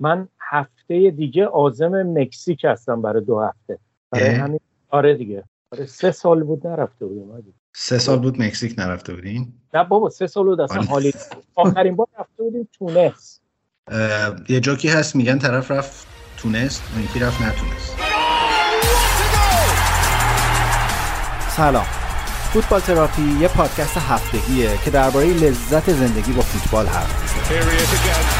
من هفته دیگه آزم مکزیک هستم برای دو هفته. برای همین. آره دیگه. آره سه سال بود نرفته بودیم سه سال بود مکزیک نرفته بودین؟ نه بابا سه سال بود اصلا حالی. آخرین بار رفته بودیم تونس. یه جوکی هست؟ میگن طرف رفت تونس اون یکی رفت نتونست سلام. فوتبال تراپی یه پادکست هفتگیه که درباره لذت زندگی با فوتبال حرف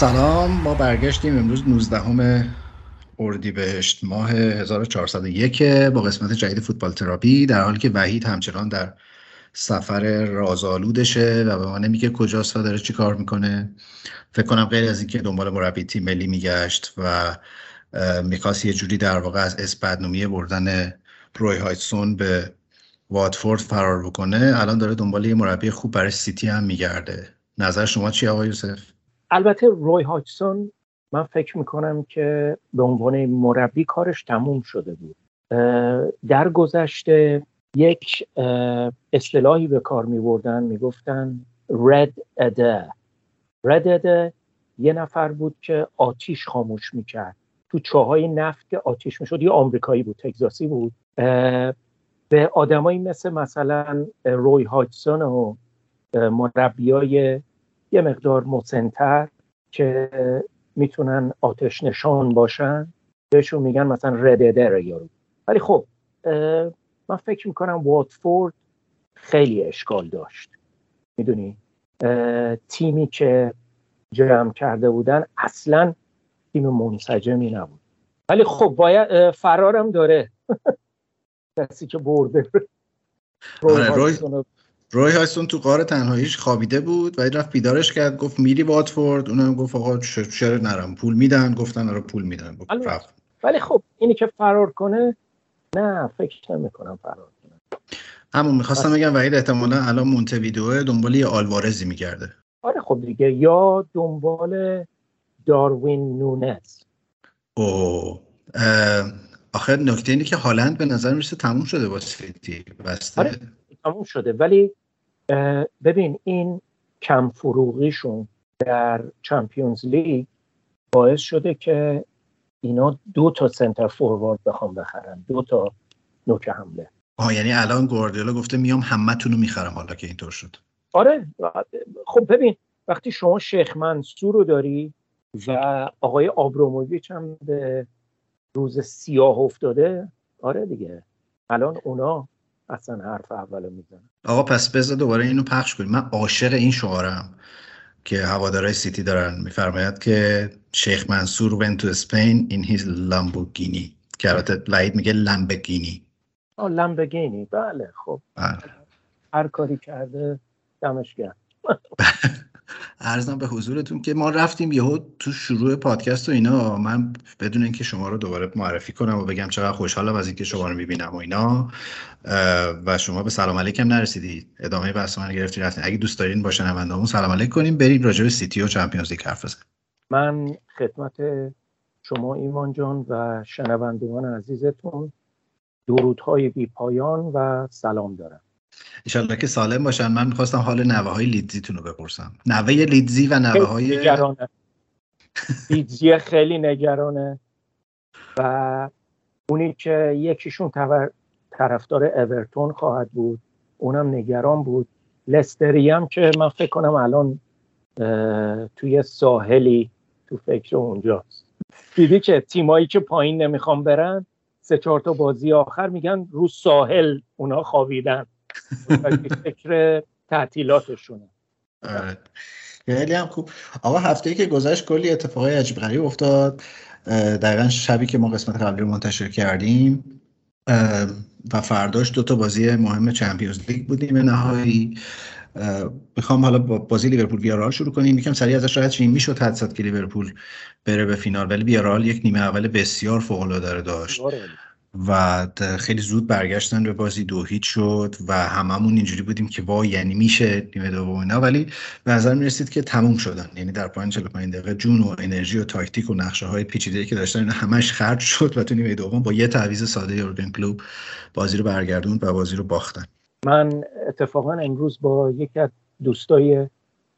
سلام ما برگشتیم امروز 19 اردیبهشت ماه 1401 با قسمت جدید فوتبال تراپی در حالی که وحید همچنان در سفر رازآلودشه و به ما نمیگه کجاست و داره چی کار می‌کنه. فکر کنم غیر از اینکه دنبال مربی تیم ملی میگشت و می‌خواست یه جوری در واقع از اسپدنومی بردن روی هایتسون به واتفورد فرار بکنه الان داره دنبال یه مربی خوب برای سیتی هم میگرده. نظر شما چی آقای یوسف؟ البته روی هایتسون من فکر می‌کنم که به عنوان مربی کارش تموم شده بود. در گذشته یک اصطلاحی به کار می بردن می گفتن رد اده رد اده یه نفر بود که آتیش خاموش می‌کرد. تو چاهای نفت که آتیش می‌شد یه آمریکایی بود تگزاسی بود. به آدمایی مثل مثلا روی هایتسون و مربیای یه مقدار مسنتر که می‌تونن آتش نشان باشن. بهشون میگن مثلا رددر یارو ولی خب من فکر می‌کنم واتفورد خیلی اشکال داشت. می‌دونی؟ تیمی که جمع کرده بودن اصلا تیم منسجمی نبود. ولی خب باید فرارم داره. کسی که برده. آره، روی هایستون تو قار تنهاییش خوابیده بود و رفت بیدارش کرد گفت میری واتفورد؟ اونم گفت آقا چرا نرم؟ پول میدن؟ گفتن آره پول میدن. گفت رفت. ولی خب اینی که فرار کنه نه فکر نمی کنم فرار کنه. همون می‌خواستم بگم وحید احتمالا الان مونتویدئو دنبال یه آلوارزی میگرده. آره خب دیگه یا دنبال داروین نونز. او آخر نکته اینه که هالند به نظر می‌رسه تموم شده با سیتی. بسته. آره. تموم شده. ولی ببین این کم فروغیشون در چمپیونز لیگ باعث شده که اینا دو تا سنتر فوروارد بخوام بخرن. دو تا نوک حمله. آه یعنی الان گواردیولا گفته میام همتون رو می‌خرم حالا که اینطور شد. آره. خب ببین وقتی شما شیخ منصور رو داری و آقای آبروموویچ هم به روز سیاه افتاده آره دیگه. الان اونا اصلا حرف اول می‌زنن آقا پس بذار دوباره اینو پخش کنیم. من عاشق این شعارم که هوادارهای سیتی دارن. میفرماید که Sheikh Mansour went to Spain in his Lamborghini که البته وحید میگه لامبگینی آه لامبگینی بله خب. بله. هر کاری کرده دمش گرم. عرضم به حضورتون که ما رفتیم یهو تو شروع پادکست و اینا. من بدون اینکه شما رو دوباره معرفی کنم و بگم چقدر خوشحالم از اینکه شما رو می‌بینم و اینا. و شما به سلام علیکم نرسیدید ادامه بحث من گرفتین رفتین. اگه دوست دارین با شنوندهامون سلام علیک کنیم. بریم راجع به سیتی و Champions League حرف بزنیم. من خدمت شما ایمان جان و شنوندگان عزیزتون درودهای بی پایان و سلام دارم. ایشالله که سالم باشن. من می‌خواستم حال نوه های لیدزیتون رو بپرسم. نوه لیدزی و نوه های نگرانه. لیدزی خیلی نگرانه. و اونی که یکیشون طرفدار اورتون خواهد بود. اونم نگران بود. لستری هم که من فکر کنم الان توی ساحلی تو فکر اونجاست. دیدی که تیمایی که پایین نمی‌خوام برن سه چهار تا بازی آخر میگن رو ساحل اونا خوابیدن. فکر تعطیلاتشونه. آره. خیلی هم خوب. آقا هفته ای که گذشت کلی اتفاقای عجیب غریب افتاد. دقیقا شبی که ما قسمت قبلی رو منتشر کردیم. و فرداش دو تا بازی مهم چمپیونز لیگ بود نیمه نهایی. می‌خوام حالا با بازی لیورپول ویارئال شروع کنیم. یکم سریع ازش رد شیم. می‌شد حدس زد که لیورپول بره به فینال ولی ویارئال یک نیمه اول بسیار فوق العاده داشت. و خیلی زود برگشتن به بازی دو هیچ شد و هممون اینجوری بودیم که وای یعنی میشه نیمه دوم اینا. ولی به نظر می‌رسید که تموم شدن. یعنی در پایان 45 دقیقه جون و انرژی و تاکتیک و نقشه های پیچیده که داشتن اینا همش خرج شد و تو نیمه دوم با یه تعویض ساده یورگن کلوپ بازی رو برگردوند و بازی رو باختن. من اتفاقا امروز با یکی از دوستای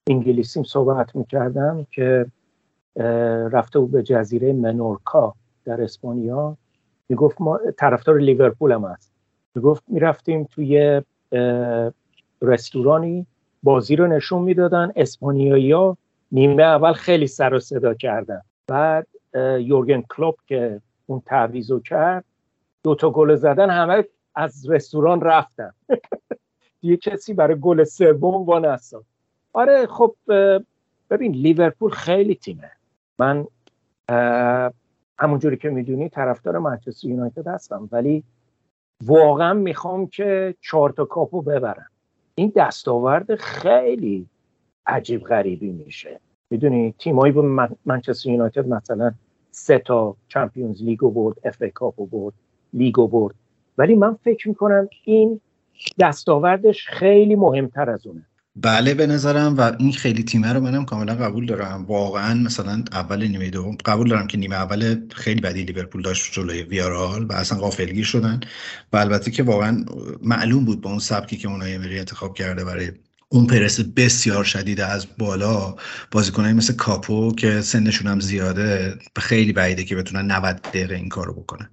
انگلیسیم صحبت می‌کردم که رفته بود به جزیره منورکا در اسپانیا. می‌گفت ما طرفدار لیورپول هم هست. می‌گفت می‌رفتیم توی رستورانی بازی رو نشون می‌دادن. اسپانیایی ها نیمه اول خیلی سر و صدا کردن. بعد یورگن کلوب که اون تعویزو کرد دوتا گل زدن همه از رستوران رفتن. یه کسی برای گل سوم وانستاد آره خب ببین لیورپول خیلی تیمه. من همونجوری که می‌دونی طرفدار منچستر یونایتد هستم ولی واقعا می‌خوام که چهار تا کاپو ببرم. این دستاورد خیلی عجیب غریبی میشه. می‌دونی تیمایی به منچستر یونایتد مثلا سه تا چمپیونز لیگو برد FA Cup و برد لیگو برد. ولی من فکر می‌کنم این دستاوردش خیلی مهمتر از اونه. بله به نظرم و این خیلی تیمه رو منم کاملا قبول دارم. واقعا مثلا اول نیمه دوم قبول دارم که نیمه اول خیلی بدی لیورپول داشت جلوی ویارئال و اصلا غافلگیر شدن. و البته که واقعا معلوم بود با اون سبکی که اونای امری انتخاب کرده برای اون پرس بسیار شدید از بالا بازیکنایی مثل کاپو که سنشون هم زیاده خیلی بعیده که بتونن 90 دقیقه این کارو بکنن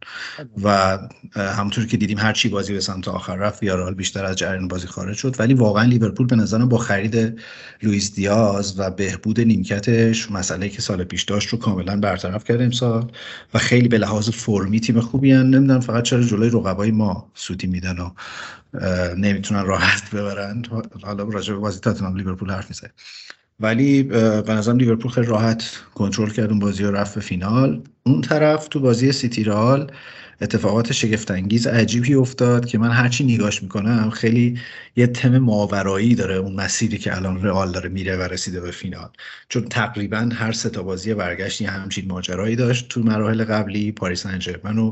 و همونطور که دیدیم هر چی بازی به سمت آخر رفت ویارال بیشتر از جریان بازی خارج شد ولی واقعا لیورپول به نظرم با خرید لوئیس دیاز و بهبود نیمکتش مسئله که سال پیش داشت رو کاملا برطرف کرد امسال و خیلی به لحاظ فرمی تیم خوبی هن. نمی‌دونم فقط چرا جلوی رقبای ما سوتی میدن و نمی‌تونن راحت ببرن. حالا راجع به بازی تاتنهام لیورپول حرف می‌زنیم ولی به نظرم لیورپول خیلی راحت کنترل کرد اون بازی رو رفت به فینال. اون طرف تو بازی سیتی رال اتفاقات شگفت انگیز عجیبی افتاد که من هرچی نگاش می‌کنم خیلی یه تم ماورایی داره اون مسیری که الان رئال داره میره و رسیده به فینال. چون تقریبا هر سه تا بازی برگشت یه همچین ماجرایی داشت تو مراحل قبلی پاریس سن و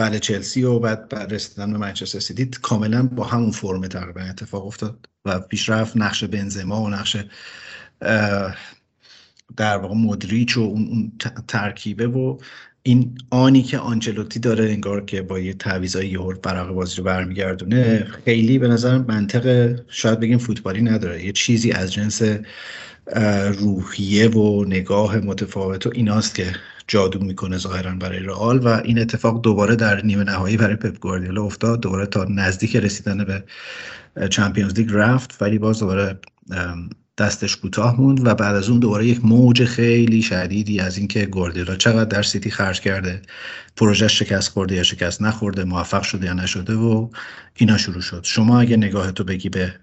بله چلسی و بعد بعد رسیدن به منچستر سیتی کاملا با همون فرم تقریبا اتفاق افتاد و پیشرفت نقش بنزما و نقش در واقع مدریچ و اون ترکیبه و این آنی که آنچلوتی داره انگار که با یه تعویضای یهو برق بازی رو برمیگردونه خیلی به نظر منطق شاید بگیم فوتبالی نداره. یه چیزی از جنس روحیه و نگاه متفاوت و ایناست که جادو می‌کنه ظاهرا برای رئال و این اتفاق دوباره در نیمه نهایی برای پپ گواردیولا افتاد. دوباره تا نزدیک رسیدن به چمپیونز لیگ رفت ولی باز دوباره دستش کوتاه موند و بعد از اون دوباره یک موج خیلی شدیدی از اینکه گواردیولا چقدر در سیتی خرج کرده پروژه شکست خورده یا شکست نخورده موفق شده یا نشده و اینا شروع شد. شما اگه نگاه تو بگی به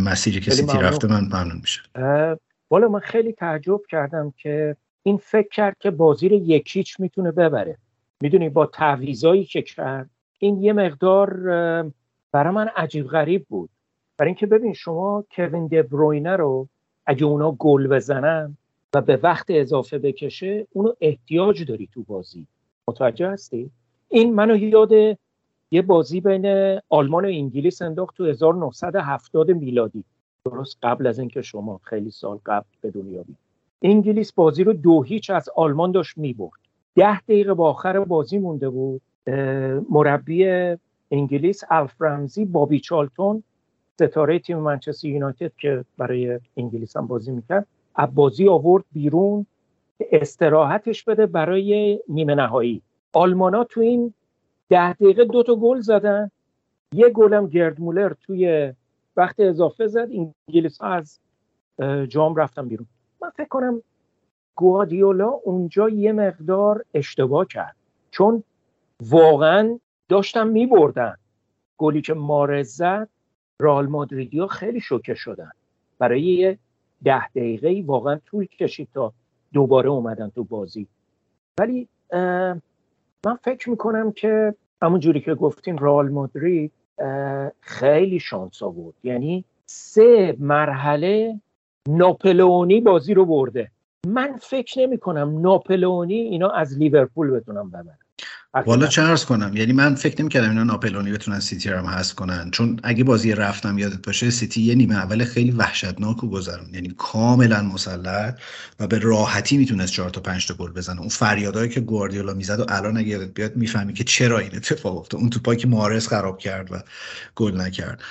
مسیری که سیتی رفته من ممنون میشه والا من خیلی تعجب کردم که این فکر کرد که بازی رو یکیچ می‌تونه ببره. می‌دونی با تعویضایی که کرد این یه مقدار برای من عجیب غریب بود. برای اینکه ببین شما کوین دبروینه رو اگه اونا گل بزنن و به وقت اضافه بکشه اونو احتیاج داری تو بازی. متوجه هستی؟ این منو یاد یه بازی بین آلمان و انگلیس انداخت تو 1970 میلادی. درست قبل از اینکه شما خیلی سال قبل به دنیا بید انگلیس بازی رو دو هیچ از آلمان داشت می‌برد. ده دقیقه با آخر بازی مونده بود. مربی انگلیس الف رمزی بابی چالتون ستاره تیم منچستر یونایتد که برای انگلیس هم بازی می‌کرد از بازی آورد بیرون استراحتش بده برای نیمه نهایی. آلمانا تو این ده دقیقه دو تا گل زدن. یه گلم گرد مولر توی وقت اضافه زد. انگلیس ها از جام رفتن بیرون. من فکر کنم گوادیولا اونجا یه مقدار اشتباه کرد. چون واقعا داشتن میبردن. گلی که مارز زد رال مادریدیا خیلی شوکه شدن. برای یه ده دقیقه واقعا طول کشید تا دوباره اومدن تو بازی. ولی من فکر می‌کنم که همون جوری که گفتیم رال مادرید خیلی شانس آورد. یعنی سه مرحله ناپلونی بازی رو برده. من فکر نمی کنم ناپلونی اینا از لیورپول بتونم ببرن. والا چه ارز کنم؟ یعنی من فکر نمی کردم اینا ناپلونی بتونن سیتی رو هم حذف کنن. چون اگه بازی رفتم یادت باشه سیتی یه نیمه اول خیلی وحشتناک و گذرون یعنی کاملا مسلط و به راحتی می‌تونست 4 تا 5 تا گل بزنه. اون فریادایی که گواردیولا می‌زد و الان اگه یادت بیاد می‌فهمی که چرا این اتفاق افتاد. اون توپایی که مارس خراب کرد و گل نکرد.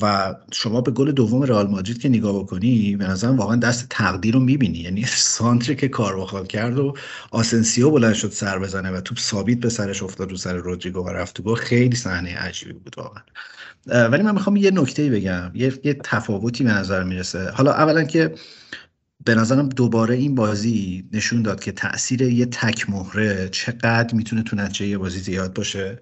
و شما به گل دوم رئال مادرید که نگاه بکنی به نظرم واقعا دست تقدیر رو می‌بینی. یعنی سانتری که کارواخال کرد و آسنسیو بلند شد سر بزنه و توپ ثابت به سرش افتاد رو سر رودریگو و رفت تو خیلی صحنه عجیبی بود واقعا. ولی من می‌خوام یه نکته بگم. یه،, یه تفاوتی به نظر می‌رسه. حالا اولا که به نظرم دوباره این بازی نشون داد که تاثیر یه تک مهره چقدر می‌تونه تو نتیجه یه بازی زیاد باشه.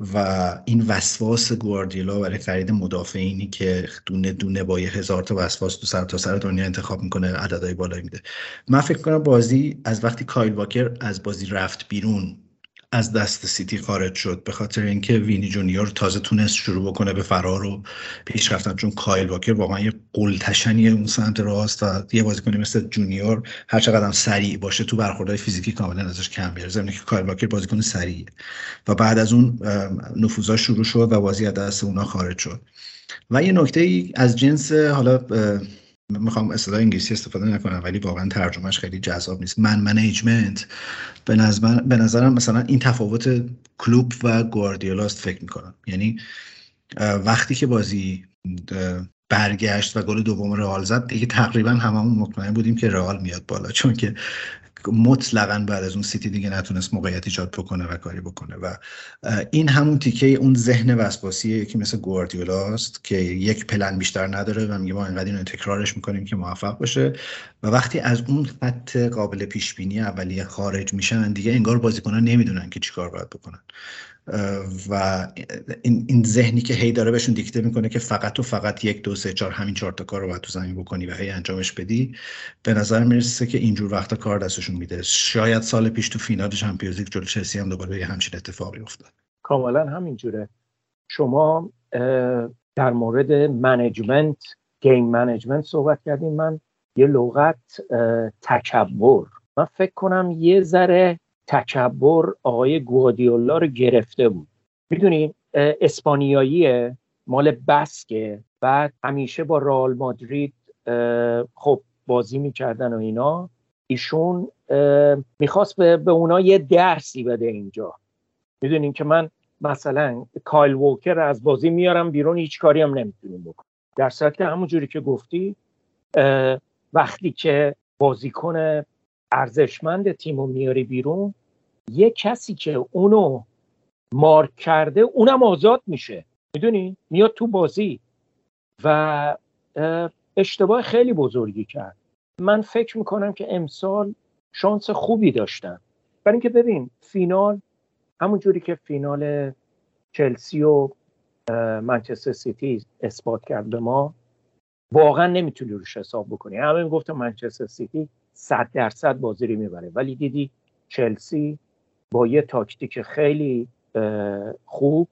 و این وسواس گواردیولا برای خرید مدافعینی که دونه دونه با یه هزار تا وسواس تو سر تا سر دنیا انتخاب می‌کنه عددهای بالایی میده. من فکر کنم بازی از وقتی کایل واکر از بازی رفت بیرون از دست سیتی خارج شد. به خاطر اینکه وینی جونیور تازه تونست شروع بکنه به فرار و پیش رفتن چون کایل واکر واقعا یه قلتشنی اون سمت راست و یه بازیکنی مثل جونیور هر چقدر سریع باشه تو برخوردهای فیزیکی کاملا ازش کم بیاره. زمینه که کایل واکر بازیکن سریعه. و بعد از اون نفوذا شروع شد و بازی از دست اونا خارج شد. و یه نکته ای از جنس حالا می‌خوام اصطلاح انگلیسی استفاده نکنم ولی واقعا ترجمهش خیلی جذاب نیست. management به, نظر به نظرم مثلا این تفاوت کلوب و گواردیولاست فکر می‌کنم. یعنی وقتی که بازی برگشت و گل دوم رئال زد دیگه تقریبا هممون مطمئن بودیم که رئال میاد بالا چون که مطلقا بعد از اون سیتی دیگه نتونست موقعیت ایجاد بکنه و کاری بکنه. و این همون تیکه اون ذهن وسواسیه که مثل گواردیولاست که یک پلن بیشتر نداره و میگه ما اینقدر اینو تکرارش می‌کنیم که موفق باشه. و وقتی از اون خط قابل پیش بینی اولیه خارج میشن دیگه انگار بازیکنان نمی‌دونن که چیکار باید بکنن. و این, این ذهنی که هی داره بهشون دیکته می‌کنه که فقط و فقط یک دو سه چهار همین چهار تا کار رو باید تو زمین بکنی و هی انجامش بدی به نظر می‌رسه که اینجور وقتا کار دستشون میده. شاید سال پیش تو فینال چمپیونز لیگ جلو چلسی هم دوباره یه همچین اتفاقی افتاد. کاملا همینجوره. شما در مورد management game management صحبت کردیم من یه لغت تکبر. من فکر کنم یه ذره تکبر آقای گوادیولا رو گرفته بود. می‌دونی اسپانیایی مال بسکه. بعد همیشه با رئال مادرید خب بازی می‌کردن و اینا. ایشون می‌خواست به, به اونا یه درسی بده اینجا. می‌دونین که من مثلا کایل ووکر از بازی میارم بیرون هیچ کاری هم نمی‌تونیم بکنم. در صورت همون جوری که گفتی وقتی که بازیکن ارزشمند تیم میاری بیرون یه کسی که اونو مارک کرده اونم آزاد میشه. می‌دونی؟ میاد تو بازی و اشتباه خیلی بزرگی کرد. من فکر می‌کنم که امسال شانس خوبی داشتن. برای اینکه ببین فینال همون جوری که فینال چلسی و منچستر سیتی اثبات کرد به ما واقعا نمی‌تونی روش حساب بکنی. همه می‌گفتم منچستر سیتی صد درصد بازی رو می‌بره. ولی دیدی چلسی با یه تاکتیک خیلی خوب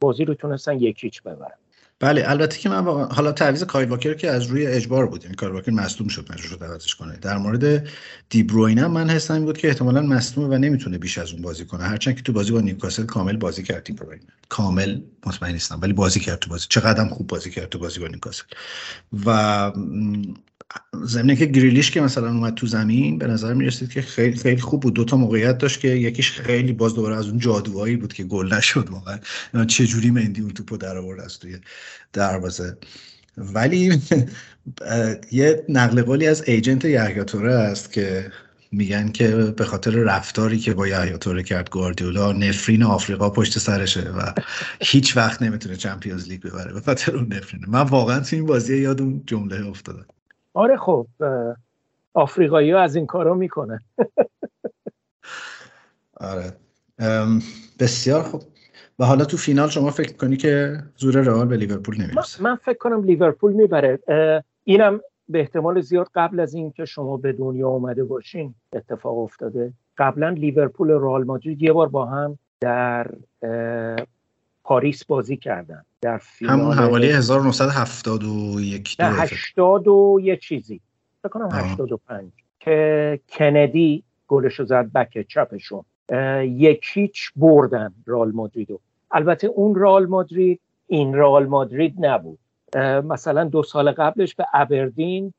بازی رو تونستن یک هیچ ببرن. بله البته که من حالا تعویض کایل واکر که از روی اجبار بود یعنی کایل واکر مصدوم شد مجبور شد عوضش کنه. در مورد دیبروینه من حسم بود که احتمالا مصدومه و نمی‌تونه بیش از اون بازی کنه. هرچند که تو بازی با نیوکاسل کامل بازی کرد دیبروینه کامل مطمئن نیستم ولی بازی کرد تو بازی. چقدر خوب بازی کرد تو بازی با نیوکاسل. و زمینه که گریلیش که مثلا اومد تو زمین به نظر می رسید که خیلی خیلی خوب بود. دوتا موقعیت داشت که یکیش خیلی باز دوباره از اون جادوایی بود که گل نشد واقعا. چه جوری مندی اون توپو در آورد از توی دروازه. ولی یه نقل قولی از ایجنت یحیی است که میگن که به خاطر رفتاری که با یحیی کرد گواردیولا نفرین آفریقا پشت سرشه و هیچ وقت نمی‌تونه چمپیونز لیگ ببره. به خاطر اون نفرینه. من واقعا تو این بازی یاد اون جمله افتادم آره خب آفریقایی ها از این کارا می‌کنه. آره. بسیار خوب و حالا تو فینال شما فکر کنی که زور رئال به لیورپول نمی‌رسه؟ من فکر کنم لیورپول می‌بره. اینم به احتمال زیاد قبل از اینکه شما به دنیا اومده باشین اتفاق افتاده. قبلا لیورپول و رئال مادرید یه بار با هم در پاریس بازی کردن. در فینال همون حوالی 1971 نه 80 و یه چیزی. فکر کنم 85 که کندی گلشو زد بک چپشون یکیچ بردن رال مادریدو. البته اون رال مادرید این رال مادرید نبود. مثلا دو سال قبلش به ابردین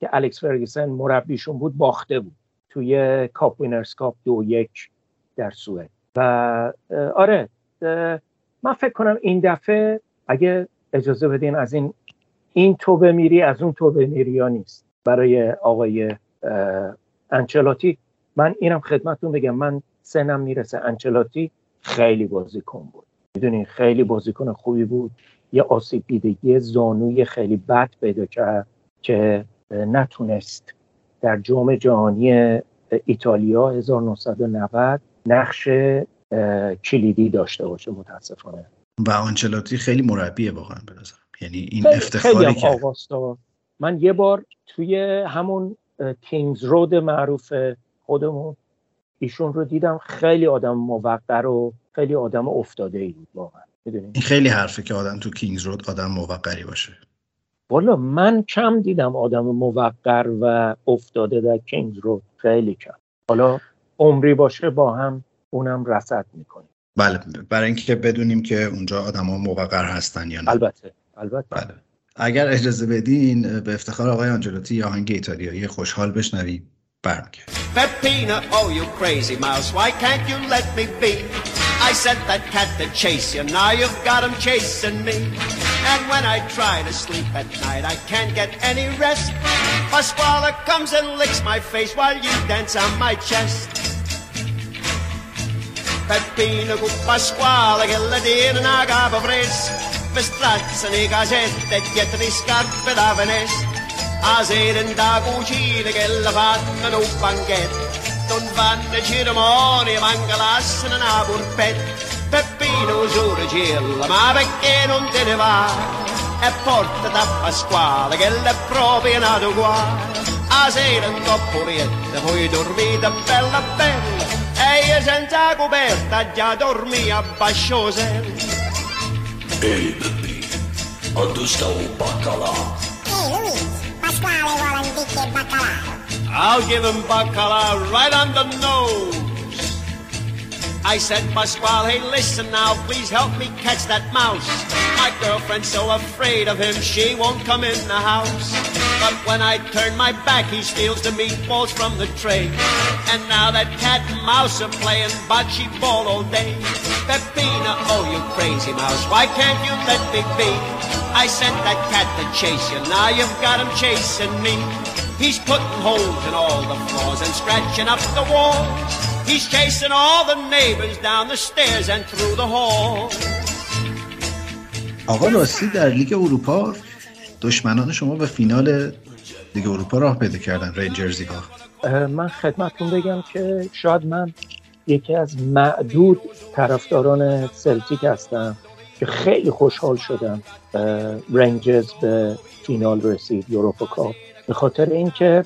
که الکس فرگسن مربیشون بود باخته بود. توی Cup Winners' Cup دو یک در سوئد. و آره من فکر کنم این دفعه اگه اجازه بدین از این این تو به میری از اون تو به میری یا نیست؟ برای آقای آنچلوتی من اینم خدمتون بگم. من سنم می‌رسه آنچلوتی خیلی بازیکن بود. می‌دونین خیلی بازیکن خوبی بود. یه آسیب دیدگی زانوی خیلی بد پیدا کرد که نتونست در جام جهانی ایتالیا 1990 نقش کلیدی داشته باشه متاسفانه. و آنچلاتی خیلی مربیه واقعا به یعنی این افتخاری که من یه بار توی همون کینگز رود معروف خودمون ایشون رو دیدم. خیلی آدم موقر و خیلی آدم افتاده ای بود واقعا. این خیلی حرفه که آدم تو کینگز رود آدم موقری باشه. والا من کم دیدم آدم موقر و افتاده در کینگز رود. خیلی کم. حالا عمری باشه با هم اونم رسد می‌کنیم بله برای اینکه بدونیم که اونجا آدم ها موقر هستن یا نه البته البته بله. اگر اجازه بدین به افتخار آقای آنجلوتی یا آهنگ ایتالیایی خوشحال بشنویم برمیگرد Peppina, oh you crazy mouse, why can't you let me be? I sent that cat to chase you, now you've got him chasing me. And when I try to sleep at night, I can't get any rest. Pasquale comes and licks my face while you dance on my chest. Peppino con Pasquale che le tiene una capa fresca, mi strazzano i casette dietro le scarpe da Venezia. A sera in da cucina che la fanno un banchetto, non fanno cerimonie, manca lasciano una polpetta. Peppino giuro cielo, ma perché non te ne vai? E porta da Pasquale che l'è proprio nato qua. A sera in coppoletta, poi dormite bella bella, io senza coperta già dormì a basciose. Ehi Peppino, dove sta un baccalà? Ehi Luigi, Pasquale vuole un bicchiere baccalà. I'll give him bacala right on the nose. I said, Pasquale, hey, listen now, please help me catch that mouse. My girlfriend's so afraid of him, she won't come in the house. But when I turn my back, he steals the meatballs from the tray. And now that cat and mouse are playing bocce ball all day. Peppina, oh, you crazy mouse, why can't you let me be? I sent that cat to chase you, now you've got him chasing me. He's putting holes in all the floors and scratching up the walls. He's chasing all the neighbors down the stairs and through the hall. آقا راستی در لیگ اروپا دشمنان شما به فینال لیگ اروپا راه پیدا کردن رنجرزی ها من خدمتتون بگم که شاید من یکی از معدود طرفداران سلتیک هستم که خیلی خوشحال شدم رنجرز به فینال رسید Europa Cup به خاطر اینکه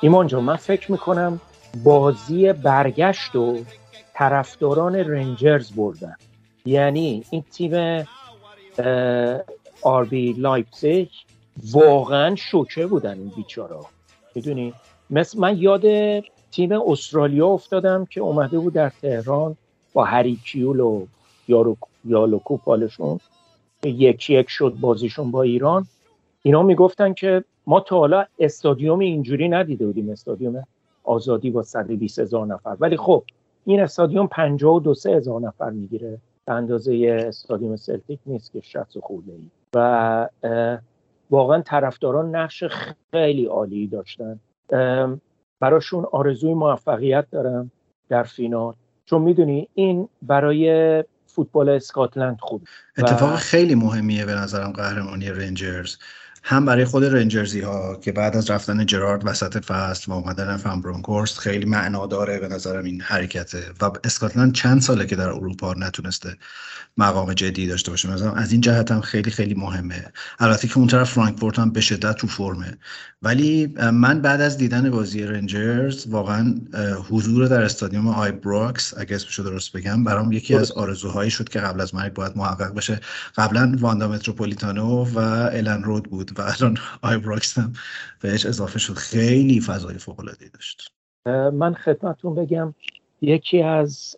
ایمان جان من فکر می‌کنم بازی برگشت و طرفداران رنجرز بردن. یعنی این تیم آربی لایپزیگ واقعا شوکه بودن این بیچاره‌ها. می‌دونی؟ مثل من یاد تیم استرالیا افتادم که اومده بود در تهران با هری کیول و یالوکو پالشون یکی یک شد بازیشون با ایران. اینا می‌گفتن که ما تا حالا استادیوم اینجوری ندیده بودیم استادیوم آزادی با 120 هزار نفر. ولی خب این استادیوم 52 هزار نفر می‌گیره. به اندازه استادیوم سلتیک نیست که 60 خورده ای و واقعا طرفداران نقش خیلی عالی داشتن. براشون آرزوی موفقیت دارم در فینال. چون می‌دونی این برای فوتبال اسکاتلند خوب اتفاق خیلی مهمیه به نظرم قهرمانی رنجرز. هم برای خود رنجرزی ها که بعد از رفتن جرارد وسط فصل و اومدن فن برونکورست خیلی معنا داره به نظرم این حرکته و اسکاتلند چند ساله که در اروپا نتونسته مقام جدی داشته باشه. مثلا از این جهت هم خیلی خیلی مهمه. البته که اون طرف فرانکفورت هم به شدت رو فرمه. ولی من بعد از دیدن بازی رنجرز واقعا حضور در استادیوم آی بروکس اگه اسمشو درست بگم برام یکی از آرزوهایی شد که قبل از مرگ باید محقق بشه. قبلا واندا متروپولیتانو و الن رود بود و الان آی بروکس هم بهش اضافه شد. خیلی فضای فوق العاده داشت من خدمتتون بگم یکی از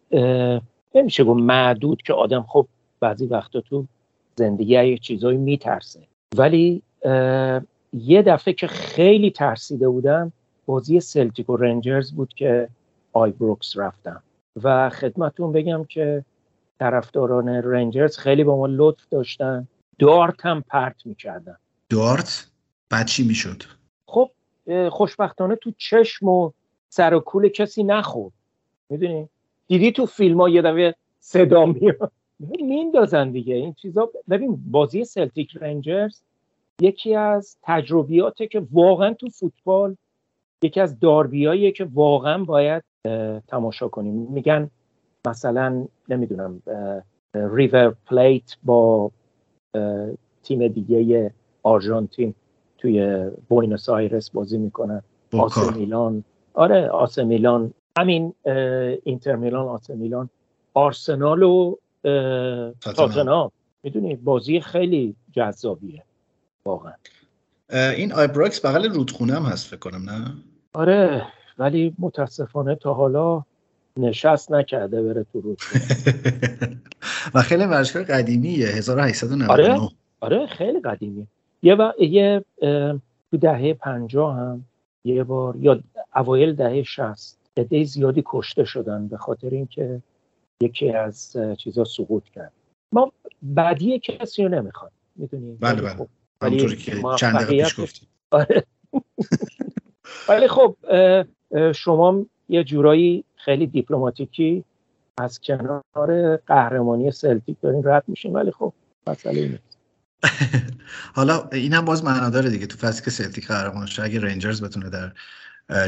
نمیشه گفت معدود که آدم خب بعضی وقتا تو زندگی یه چیزایی میترسه. ولی یه دفعه که خیلی ترسیده بودم بازی سلتیک و رنجرز بود که آی بروکس رفتم. و خدمتون بگم که طرفداران رنجرز خیلی با ما لطف داشتن. دارت هم پرت می‌کردن. دارت؟ بعد چی می‌شد؟ خب خوشبختانه تو چشم و سر و کول کسی نخورد. می‌دونی؟ دیدی تو فیلم ها یه دفعه صدا میاد؟ میندازن دیگه. این چیزا ببین بازی سلتیک رنجرز یکی از تجربیاته که واقعا تو فوتبال یکی از داربی‌هاییه که واقعا باید تماشا کنیم. میگن مثلا نمی‌دونم ریور پلیت با تیم دیگه آرژانتین توی بوینس آیرس بازی می‌کنن آسه میلان. آره آسه میلان. همین اینتر میلان آسه میلان. آرسنال و تاتنهام. می‌دونی بازی خیلی جذابیه. واقعا. این آیبراکس بغل رودخونه هم هست فکر کنم نه؟ آره ولی متاسفانه تا حالا نشست نکرده بره تو رودخونه. و خیلی ورزشگاه قدیمیه 1899 آره آره خیلی قدیمیه. یه و... یه تو دهه پنجاه هم یه بار یا اوایل دهه شست عده زیادی کشته شدن به خاطر اینکه یکی از چیزا سقوط کرد. ما بعدی کسی رو نمی‌خواد می‌دونی؟ بله بله. خب. همونطوری که چند دقیقه پیش گفتیم. آره. ولی خب شما یه جورایی خیلی دیپلماتیکی از کنار قهرمانی سلتیک دارین رد میشین. ولی خب مسئله نیست حالا این هم باز معنا داره دیگه تو فصلی که سلتیک قهرمان شه اگه رنجرز بتونه در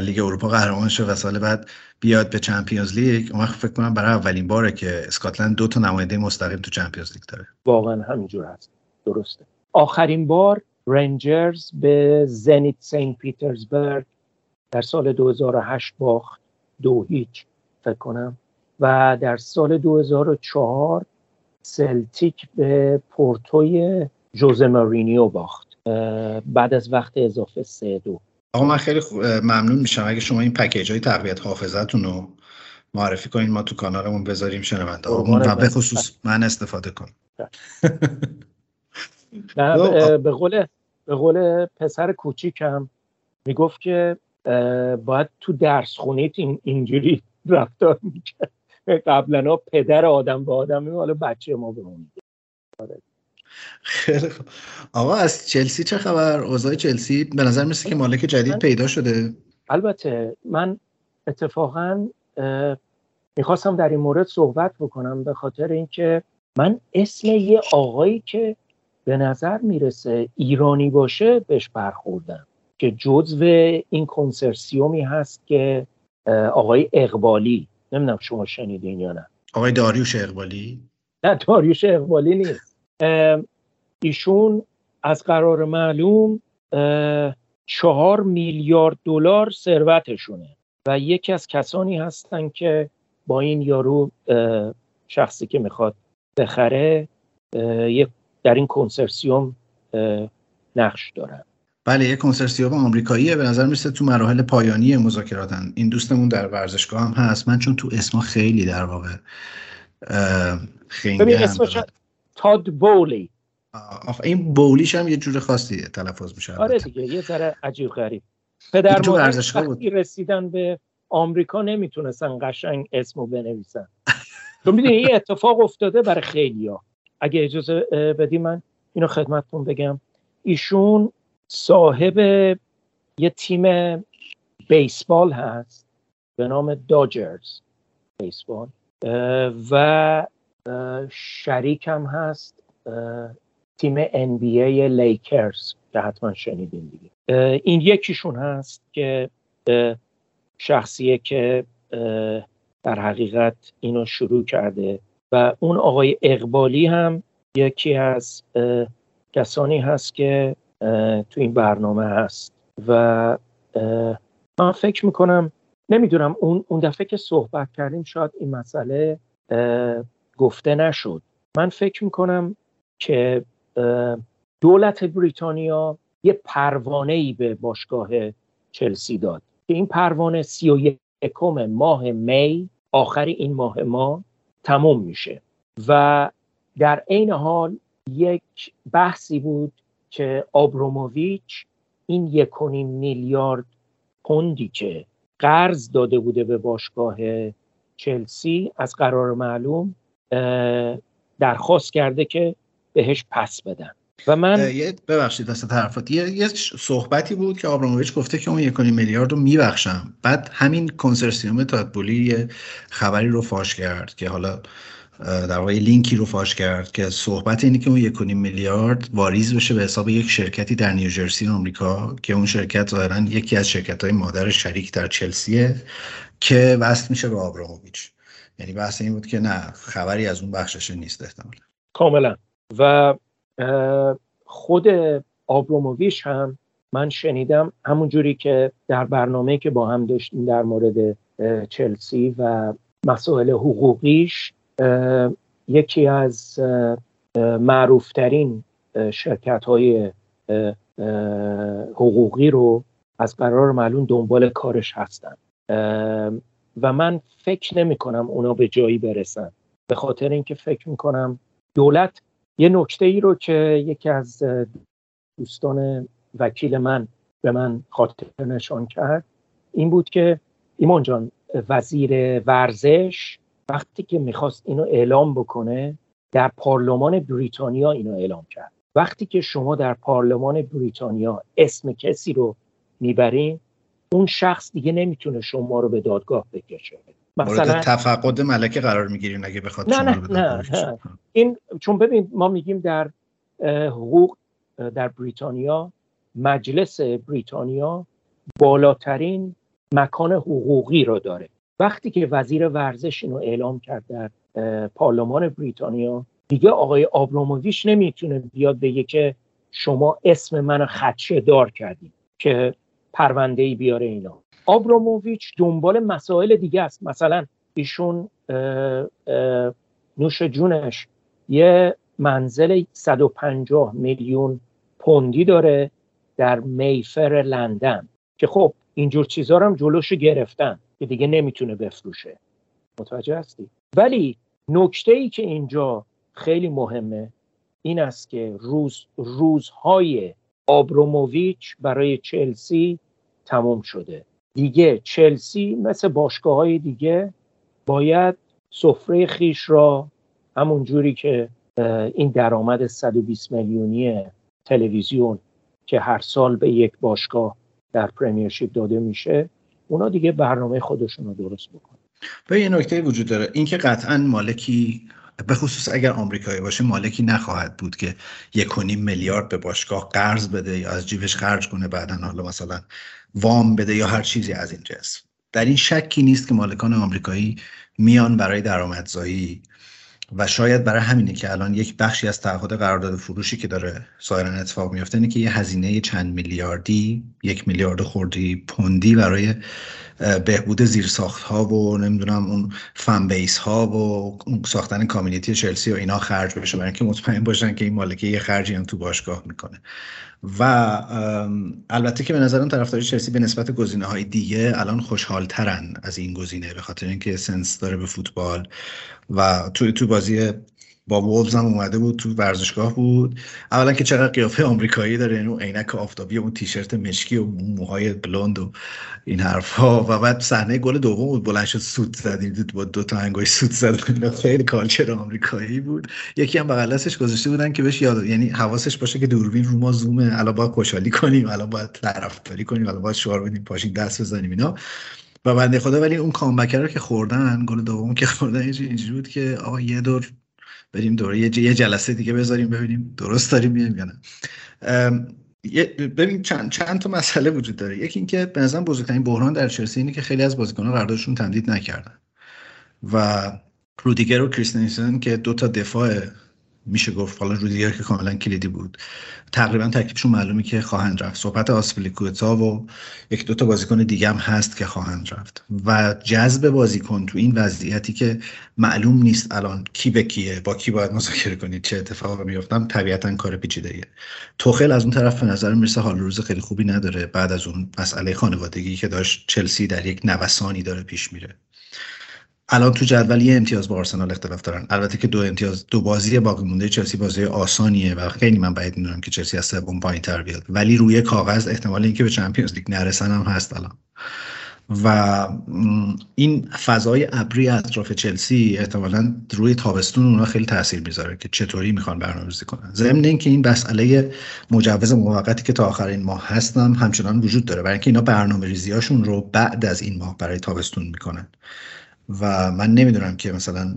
لیگ اروپا قهرمان شه و سال بعد بیاد به چمپیونز لیگ اون فکر کنم برای اولین باره که اسکاتلند دو تا نماینده مستقیم تو چمپیونز لیگ داره. واقعا همینجور هست. درسته. آخرین بار رنجرز به زنیت سنت پیترزبرگ در سال 2008 باخت. دو هیچ فکر کنم. و در سال 2004 سلتیک به پورتوی جوزه مارینیو باخت. بعد از وقت اضافه سه دو. آقا من خیلی ممنون میشم. اگه شما این پکیج های تقویت حافظتون رو معرفی کنین ما تو کانالمون بذاریم شنونده و به خصوص من استفاده کنم. به قول به قول پسر کوچیکم می‌گفت که باید تو درس خونیت این اینجوری رفتار می‌کرد. قبلا پدر آدم به آدم حالا بچه ما به اون خیلی خوب. آقا از چلسی چه خبر؟ اوضاع چلسی؟ به نظر میسه که مالک جدید پیدا شده؟ البته من اتفاقا می‌خواستم در این مورد صحبت بکنم به خاطر اینکه من اسم یه آقایی که به نظر می‌رسه ایرانی باشه بهش برخوردم که جزو این کنسرسیومی هست که آقای اقبالی. نمی‌دونم شما شنیدین یا نه. آقای داریوش اقبالی؟ نه داریوش اقبالی نیست. ایشون از قرار معلوم چهار میلیارد دلار ثروتشونه و یکی از کسانی هستن که با این یارو شخصی که می‌خواد بخره در این کنسرسیوم نقش دارن. بله یه کنسرسیوم آمریکاییه. به نظر میسته تو مراحل پایانی مذاکراتن. این دوستمون در ورزشگاه هم هست. من چون تو اسما خیلی در واقع خیلی اسمش تاد بولی این بولیش هم یه جور خاصی تلفظ میشه آره دیگه یه ذره عجیب غریب. پدر وقتی رسیدن به آمریکا نمی‌تونستن قشنگ اسمو بنویسن. تو می‌دونی این اتفاق افتاده برای خیلیا اگه اجازه بدی من اینو خدمتتون بگم. ایشون صاحب یه تیم بیسبال هست به نام داجرز بیسبال و شریکم هست تیم NBA لیکرز که حتما شنیدین دیگه. این یکیشون هست که شخصیه که در حقیقت اینو شروع کرده. و اون آقای اقبالی هم یکی از کسانی هست که تو این برنامه هست. و من فکر می‌کنم نمی‌دونم اون اون دفعه که صحبت کردیم شاید این مسئله گفته نشد. من فکر می‌کنم که دولت بریتانیا یه پروانه ای به باشگاه چلسی داد. که این پروانه سی و یکم ماه می آخر این ماه ما تموم میشه. و در عین حال یک بحثی بود که آبروموویچ این یک میلیارد پوندی که قرض داده بوده به باشگاه چلسی از قرار معلوم درخواست کرده که بهش پس بدن. و من ببخشید وسط حرفات یه،, یه صحبتی بود که آبراموویچ گفته که اون یک میلیارد رو میبخشم بعد همین کنسرسیوم تادبولی یه خبری رو فاش کرد که حالا در واقع لینکی رو فاش کرد که صحبت اینه که اون یک میلیارد واریز بشه به حساب یک شرکتی در نیوجرسی آمریکا که اون شرکت ظاهرا یکی از شرکت های مادر شریک در چلسیه که وصل میشه به آبراموویچ. یعنی بحث این بود که نه خبری از اون بخشش نیست احتمالا. کاملا. و خود آبروموویچ هم من شنیدم همون جوری که در برنامه که با هم داشتیم در مورد چلسی و مسائل حقوقیش یکی از معروفترین شرکت های حقوقی رو از قرار معلوم دنبال کارش هستن. و من فکر نمی کنم اونا به جایی برسن. به خاطر اینکه فکر می کنم دولت یه نکته ای رو که یکی از دوستان وکیل من به من خاطر نشان کرد این بود که ایمان جان وزیر ورزش وقتی که می‌خواست اینو اعلام بکنه در پارلمان بریتانیا اینو اعلام کرد. وقتی که شما در پارلمان بریتانیا اسم کسی رو می‌برین اون شخص دیگه نمی‌تونه شما رو به دادگاه بکشه. مثلا تفقد ملکه قرار می‌گیرین اگه بخواد نه نه, نه, نه. این چون ببین ما میگیم در حقوق در بریتانیا مجلس بریتانیا بالاترین مکان حقوقی رو داره. وقتی که وزیر ورزش اینو اعلام کرد در پارلمان بریتانیا دیگه آقای آبراموویچ نمی‌تونه بیاد بگه که شما اسم منو خدشه دار کردید که پرونده ای بیاره اینا. آبراموویچ دنبال مسائل دیگه است. مثلا ایشون نوش جونش یه منزل 150 میلیون پوندی داره در میفر لندن که خب اینجور چیزها هم جلوش گرفتن که دیگه نمی‌تونه بفروشه. متوجه هستی؟ ولی نکته ای که اینجا خیلی مهمه این است که روز روزهای آبروموویچ برای چلسی تموم شده. دیگه چلسی مثل باشگاه های دیگه باید سفره خیش را همون جوری که این درآمد 120 میلیونی تلویزیون که هر سال به یک باشگاه در پرمیرشیپ داده میشه اونا دیگه برنامه خودشون رو درست بکنن. به یه نکته وجود داره. اینکه قطعا مالکی به خصوص اگر آمریکایی باشه مالکی نخواهد بود که یک میلیارد به باشگاه قرض بده یا از جیبش خرج کنه بعدا حالا مثلا وام بده یا هر چیزی از این جنس. در این شکی نیست که مالکان آمریکایی میان برای درآمدزایی و شاید برای همینه که الان یک بخشی از تعهد قرارداد فروشی که داره ظاهرا اتفاق میفته اینه که یه هزینه چند میلیاردی یک میلیارد خوردی پوندی برای بهبود زیرساخت ها و نمی‌دونم اون فن بیس ها و ساختن کامیونیتی چلسی و اینا خرج بشه برای اینکه مطمئن باشن که این مالکه یه خرجی هم تو باشگاه می‌کنه. و البته که به نظرم طرفداری چلسی به نسبت گزینه های دیگه الان خوشحال ترن از این گزینه به خاطر اینکه سنس داره به فوتبال و توی تو بازی با وولز هم اومده بود تو ورزشگاه بود. اولا که چقدر قیافه آمریکایی داره یعنی اون عینک آفتابی اون تیشرت مشکی و موهای بلوند و این حرفها و بعد صحنه گل دوم بود بلند شد سوت زد با دو تا انگوش سوت زد خیلی کالچر آمریکایی بود. یکی هم بغل گذاشته بودن که بهش یاد یعنی حواسش باشه که دوربین رو ما زومه. الان باید خوشحالی کنیم. الان باید طرفداری کنیم. الان باید شعار بدیم. پاشین دست بزنیم اینا. و بنده خدا ولی اون کامبک رو که خوردن گل دوم که خوردن اینجوری بود که آقا یه دور بریم دوره یه جلسه دیگه بذاریم ببینیم درست داریم میایم یا نه. ببین چند, چند تا مسئله وجود داره. یکی اینکه به نظرم بزرگترین بحران در چلسی اینه که خیلی از بازیکنان قراردادشون تمدید نکردن. و رودیگر و کریستنسن که دو تا دفاع میشه گفت حالا رودیگر که کاملا کلیدی بود. تقریبا تکلیفشون معلومه که خواهند رفت. صحبت آسپلیکوتا و یک دو تا بازیکن دیگه هم هست که خواهند رفت. و جذب بازیکن تو این وضعیتی که معلوم نیست الان کی به کیه با کی باید مذاکره کنید چه اتفاقی میفتم طبیعتا کار پیچیده ایه توخل از اون طرف به نظر می‌رسه حال روز خیلی خوبی نداره. بعد از اون مسئله خانوادگی که داشت چلسی در یک نوسانی داره پیش میره. الان تو جدول یه امتیاز با آرسنال اختلاف دارن. البته که دو امتیاز دو بازی باقی مونده. چلسی بازی آسانیه و خیلی من بعید می‌دونم که چلسی از سوم پایین تر بیاد. ولی روی کاغذ احتمال اینکه به چمپیونز لیگ نرسن هم هست الان. و این فضای ابری اطراف چلسی احتمالا روی تابستون اونا خیلی تاثیر می‌ذاره که چطوری می‌خوان برنامه‌ریزی کنن. ضمن اینکه این مسئله مجوز موقتی که تا آخر این ماه هستن همچنان وجود داره. برای اینکه اینا برنامه‌ریزیاشون رو بعد از این ماه برای تابستون می‌کنن. و من نمی‌دونم که مثلا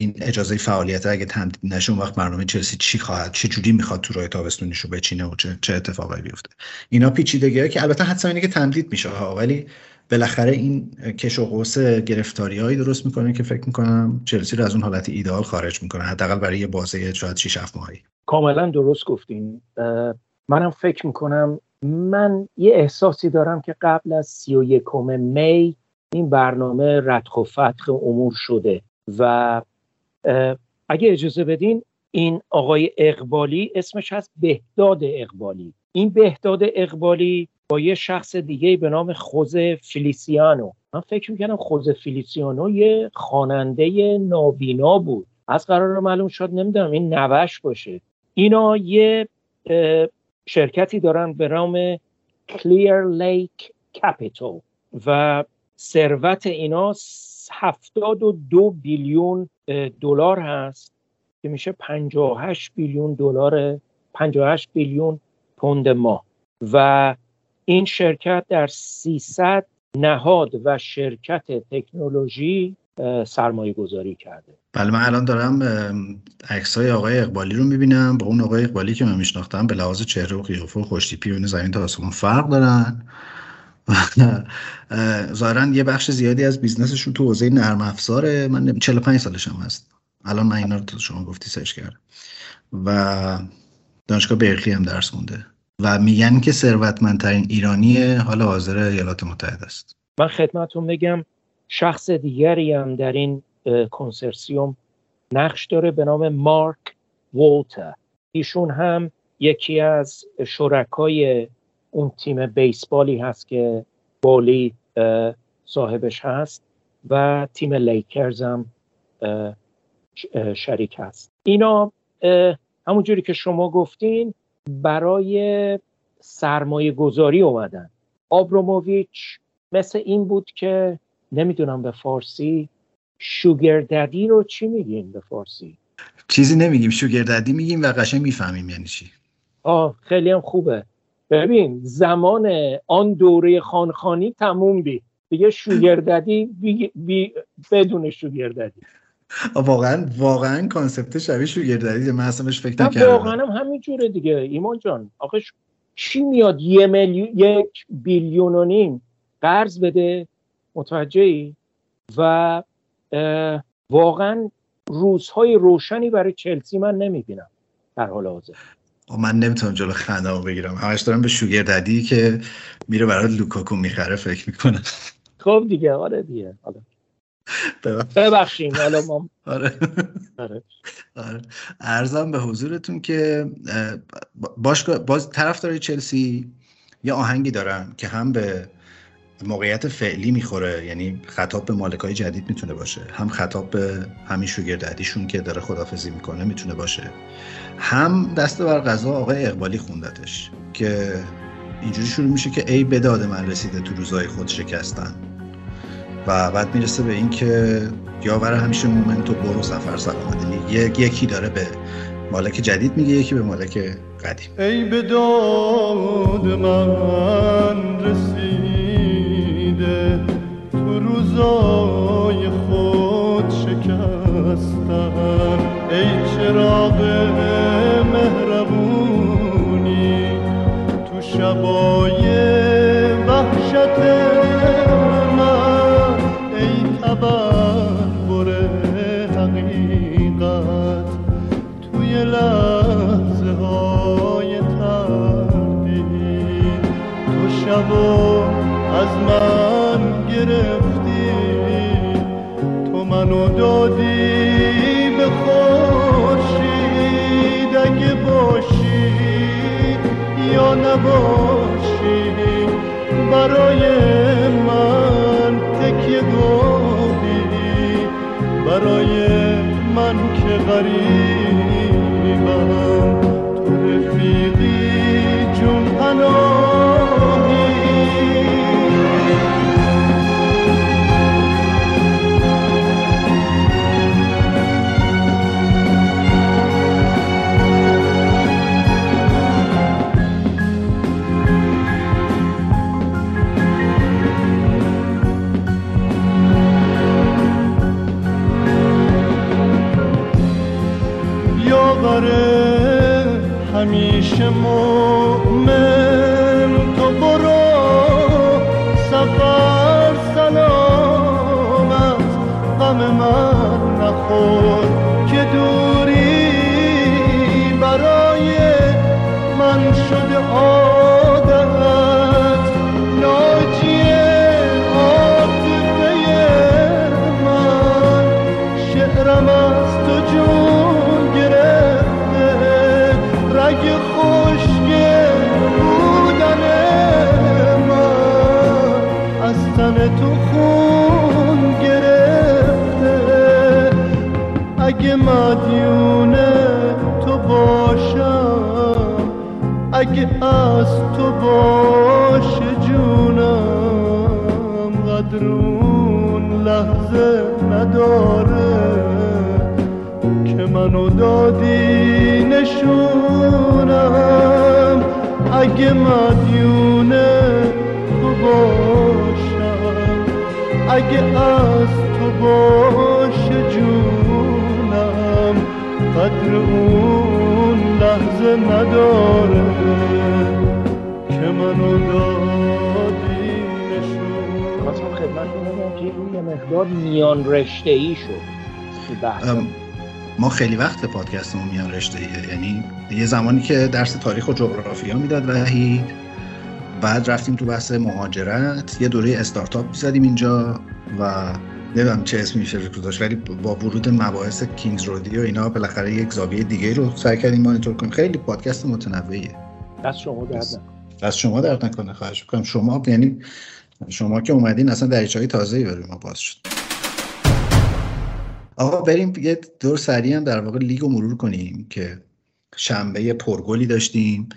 این اجازه فعالیت اگه تمدید نشه اون وقت برنامه چلسی چی خواهد چه جوری می‌خواد تو راه تابستونیش رو بچینه و چه چه اتفاقی بیفته. اینا پیچیدگیه که البته حدس اینه که تمدید میشه ها ولی بالاخره این کش و قوس گرفتاری هایی درست می‌کنه که فکر می‌کنم چلسی رو از اون حالت ایدئال خارج می‌کنه حداقل برای یه بازه شاید 6 7 ماهی. کاملا درست گفتین. منم فکر می‌کنم من یه احساسی دارم که قبل از 31 می این برنامه ردخ و فتخ امور شده و اگه اجازه بدین این آقای اقبالی اسمش هست بهداد اقبالی. این بهداد اقبالی با یه شخص دیگه به نام خوزه فیلیسیانو. من فکر می‌کنم خوزه فیلیسیانو یه خواننده نابینا بود. از قرار معلوم شد نمی‌دونم این نوش باشه. اینا یه شرکتی دارن به نام کلیر لیک کپیتال و ثروت اینا 72 بیلیون دلار هست که میشه 58 بیلیون دلار 58 بیلیون پوند ماه و این شرکت در 300 نهاد و شرکت تکنولوژی سرمایه گذاری کرده. بله من الان دارم عکس های آقای اقبالی رو می‌بینم. با اون آقای اقبالی که من میشناختم به لحاظ چهره و قیافه و خوشتیپی و زمین تا آسمون فرق دارن. ظاهرا یه بخش زیادی از business شون تو حوزه نرم افزاره. من 45 سالشم هست. الان من اینا رو تو شما گفتی search کردم. و دانشگاه برکلی هم درس خونده. و میگن که ثروتمندترین ایرانی حال حاضر ایالات متحده است. من خدمتتون بگم شخص دیگری هم در این کنسرسیوم نقش داره به نام مارک وولتر ایشون هم یکی از شرکای اون تیم بیسبالی هست که بالی صاحبش هست و تیم لیکرز هم شریک هست. اینا همونجوری که شما گفتین برای سرمایه گذاری اومدن. آبروموویچ مثل این بود که نمی‌دونم به فارسی sugar daddy رو چی میگیم به فارسی؟ چیزی نمیگیم. sugar daddy میگیم و قشنگ می‌فهمیم یعنی چی. آه خیلی هم خوبه. ببین زمان آن دوره خانخانی تموم شد بی دیگه sugar daddy بی, بی بدون sugar daddy واقعا واقعا concept شبیه sugar daddy من اصلا فکر نکردم. واقعا هم همین جوره دیگه. ایمان جان آخه چی میاد یه میلیون یک بیلیون و نیم قرض بده؟ متوجهی و واقعا روزهای روشنی برای چلسی من نمی‌بینم. در حال حاضر. من نمی‌تونم جلو خنده بگیرم همش دارم به شوگر ددی که میره برای لوکاکو می‌خره فکر می‌کنم خب دیگه آره دیگه حالا ببخشیم حالا ما آره. آره. آره. ارزم به حضورتون که باشگاه باز طرفدار چلسی یه آهنگی دارم که هم به موقعیت فعلی می‌خوره. یعنی خطاب به مالکای جدید می‌تونه باشه. هم خطاب به همین شوگرددیشون که داره خدافزی می‌کنه می‌تونه باشه. هم دست بر غذا آقای اقبالی خوندتش که اینجوری شروع میشه که ای به داد من رسیده تو روزای خود شکستن. و بعد می‌رسه به این که یاور همیشه مومنتو برو سفر سلامت یکی داره به مالک جدید میگه یکی به مالک قدیم. ای به داد من که تو روزای خود شکستن ای چراغ مهربونی تو شبای وحشت من. ای تبر حقیقت توی لحظه های تردید. تو شبا از من گرفتی. تو منو دادی به خورشید. اگه باشی یا نباشی برای من تکیه دادی. برای من که غریب نشونم. اگه مدیون تو باشم. اگه از تو باشه جونم. قدر اون لحظه نداره که منو دادی نشون. بگم که این یه مقدار میان رشته ای شد. تو بحث ام، ما خیلی وقت پادکستمون میان رشته. یعنی یه زمانی که درس تاریخ و جغرافیا می‌داد وحید بعد رفتیم تو بحث مهاجرت یه دوره استارتاپ زدیم اینجا و نمی‌دونم چه اسمی میشه داشت ولی با ورود مباحث کینگز رودی و اینا بالاخره یک زاویه دیگه رو سعی کردیم مانیتور کنیم خیلی پادکست متنوعیه دست شما درد دست- نکنه. از شما درد نکنه خواهش می‌کنم شما یعنی شما که اومدین اصلا دریچه های تازه برای ما باز شد آقا بریم یه دور سریع هم در واقع لیگ رو مرور کنیم که شنبه پرگلی داشتیم.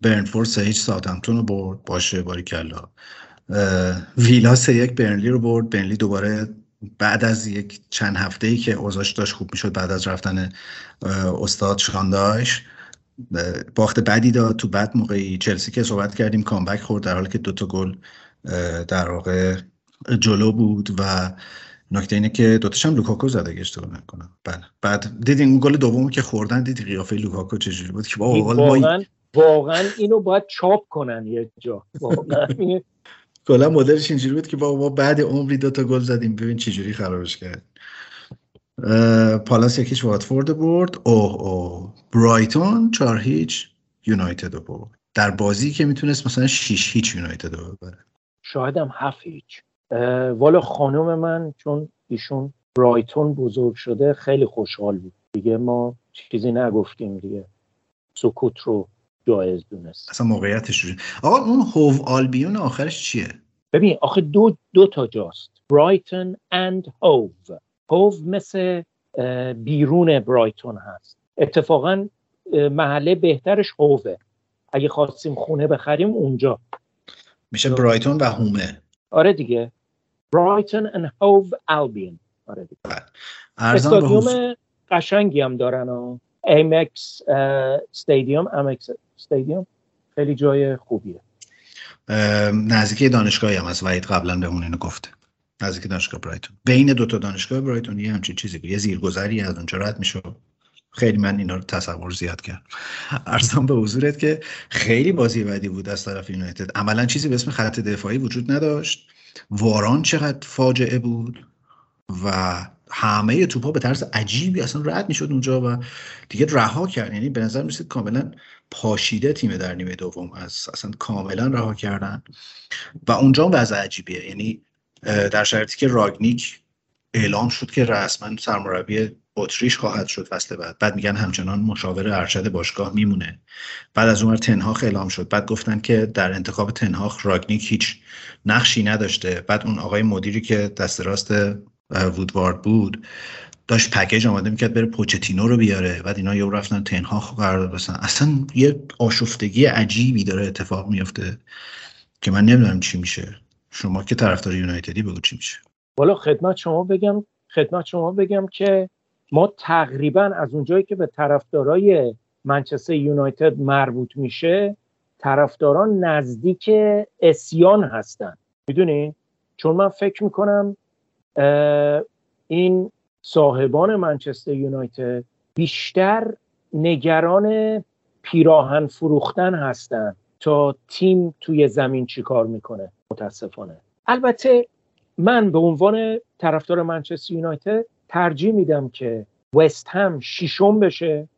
برنفورد سه هیچ ساوثهمپتون رو برد باشه باریکلا. اه، ویلا سه یک برنلی رو برد. برنلی دوباره بعد از یک چند هفته ای که اوضاعش داشت خوب می‌شد بعد از رفتن استاد شانداش باخت بدی داد. تو بد موقعی چلسی که صحبت کردیم کامبک خورد در حالی که دوتا گل در واقع جلو بود و نکته اینه که دوتاش هم لوکاکو زده اگه اشتباه نکنم. بله. بعد دیدین اون گل دومی که خوردن دیدی قیافه لوکاکو چجوری بود؟ که واقعا واقعا اینو باید چاپ کنن یه جا. کلا مدلش اینجوری بود که بابا بعد عمری دوتا گل زدیم. ببین چجوری خرابش کرد پالاس یکیش واتفورد برد. اوه اوه. برایتون چهار هیچ یونایتد برد. در بازی که می‌تونست مثلا 6 هیچ یونایتد ببره. شاید هم هفت هیچ. والا خانم من چون ایشون برایتون بزرگ شده خیلی خوشحال بود. دیگه ما چیزی نگفتیم دیگه. سکوت رو جایز دونست. اصلا موقعیتش جوری آقا اون هوو آلبیون آخرش چیه؟ ببین آخه دو, دو تا جاست. برایتون اند هوو. هوو مثل بیرون برایتون هست. اتفاقا محله بهترش هووه. اگه خواستیم خونه بخریم اونجا. میشه برایتون و هومه. آره دیگه. برایتون اند هوو البیون آره حضور استادیوم قشنگی هم دارن ها. ایمکس استادیوم امکس استادیوم خیلی جای خوبیه. اه، نزدیکی دانشگاهی هم از وحید قبلا بهمون اینو گفته. نزدیک دانشگاه برایتون. بین دو تا دانشگاه برایتون یه همچین چیزی بود یه زیرگذری از اونجا رد میشه خیلی من اینا رو تصور زیاد کردم. ارزم به حضورت که خیلی بازی بدی بود از طرف یونایتد. عملا چیزی به اسم خط دفاعی وجود نداشت. واران چقدر فاجعه بود و همه توپا به طرز عجیبی اصلا رد می‌شد اونجا و دیگه رها کرد یعنی به نظر میسید کاملا پاشیده تیم در نیمه دوم از اصلا کاملا رها کردن. و اونجا هم وضع عجیبیه. یعنی در شرایطی که راگنیک اعلام شد که رسما سرمربی اتریش خواهد شد فصل بعد. بعد میگن همچنان مشاور ارشد باشگاه میمونه. بعد از اونور تنهاخ اعلام شد. بعد گفتن که در انتخاب تنهاخ راگنیک هیچ نقشی نداشته. بعد اون آقای مدیری که دست راست وودوارد بود داشت پکیج آماده می‌کرد بره پوچتینو رو بیاره. بعد اینا یه رفتن تنهاخ قرار بسن اصلا یه آشفتگی عجیبی داره اتفاق میفته که من نمی‌دونم چی میشه. شما که طرفدار یونایتدی بگو چی میشه. والا خدمت شما بگم خدمت شما بگم که ما تقریبا از اونجایی که به طرفدارای منچستر یونایتد مربوط میشه طرفداران نزدیک اسیان هستن. می‌دونی؟ چون من فکر می‌کنم این صاحبان منچستر یونایتد بیشتر نگران پیراهن فروختن هستن تا تیم توی زمین چیکار می‌کنه. متاسفانه. البته من به عنوان طرفدار منچستر یونایتد ترجیح میدم که وست هم شیشم بشه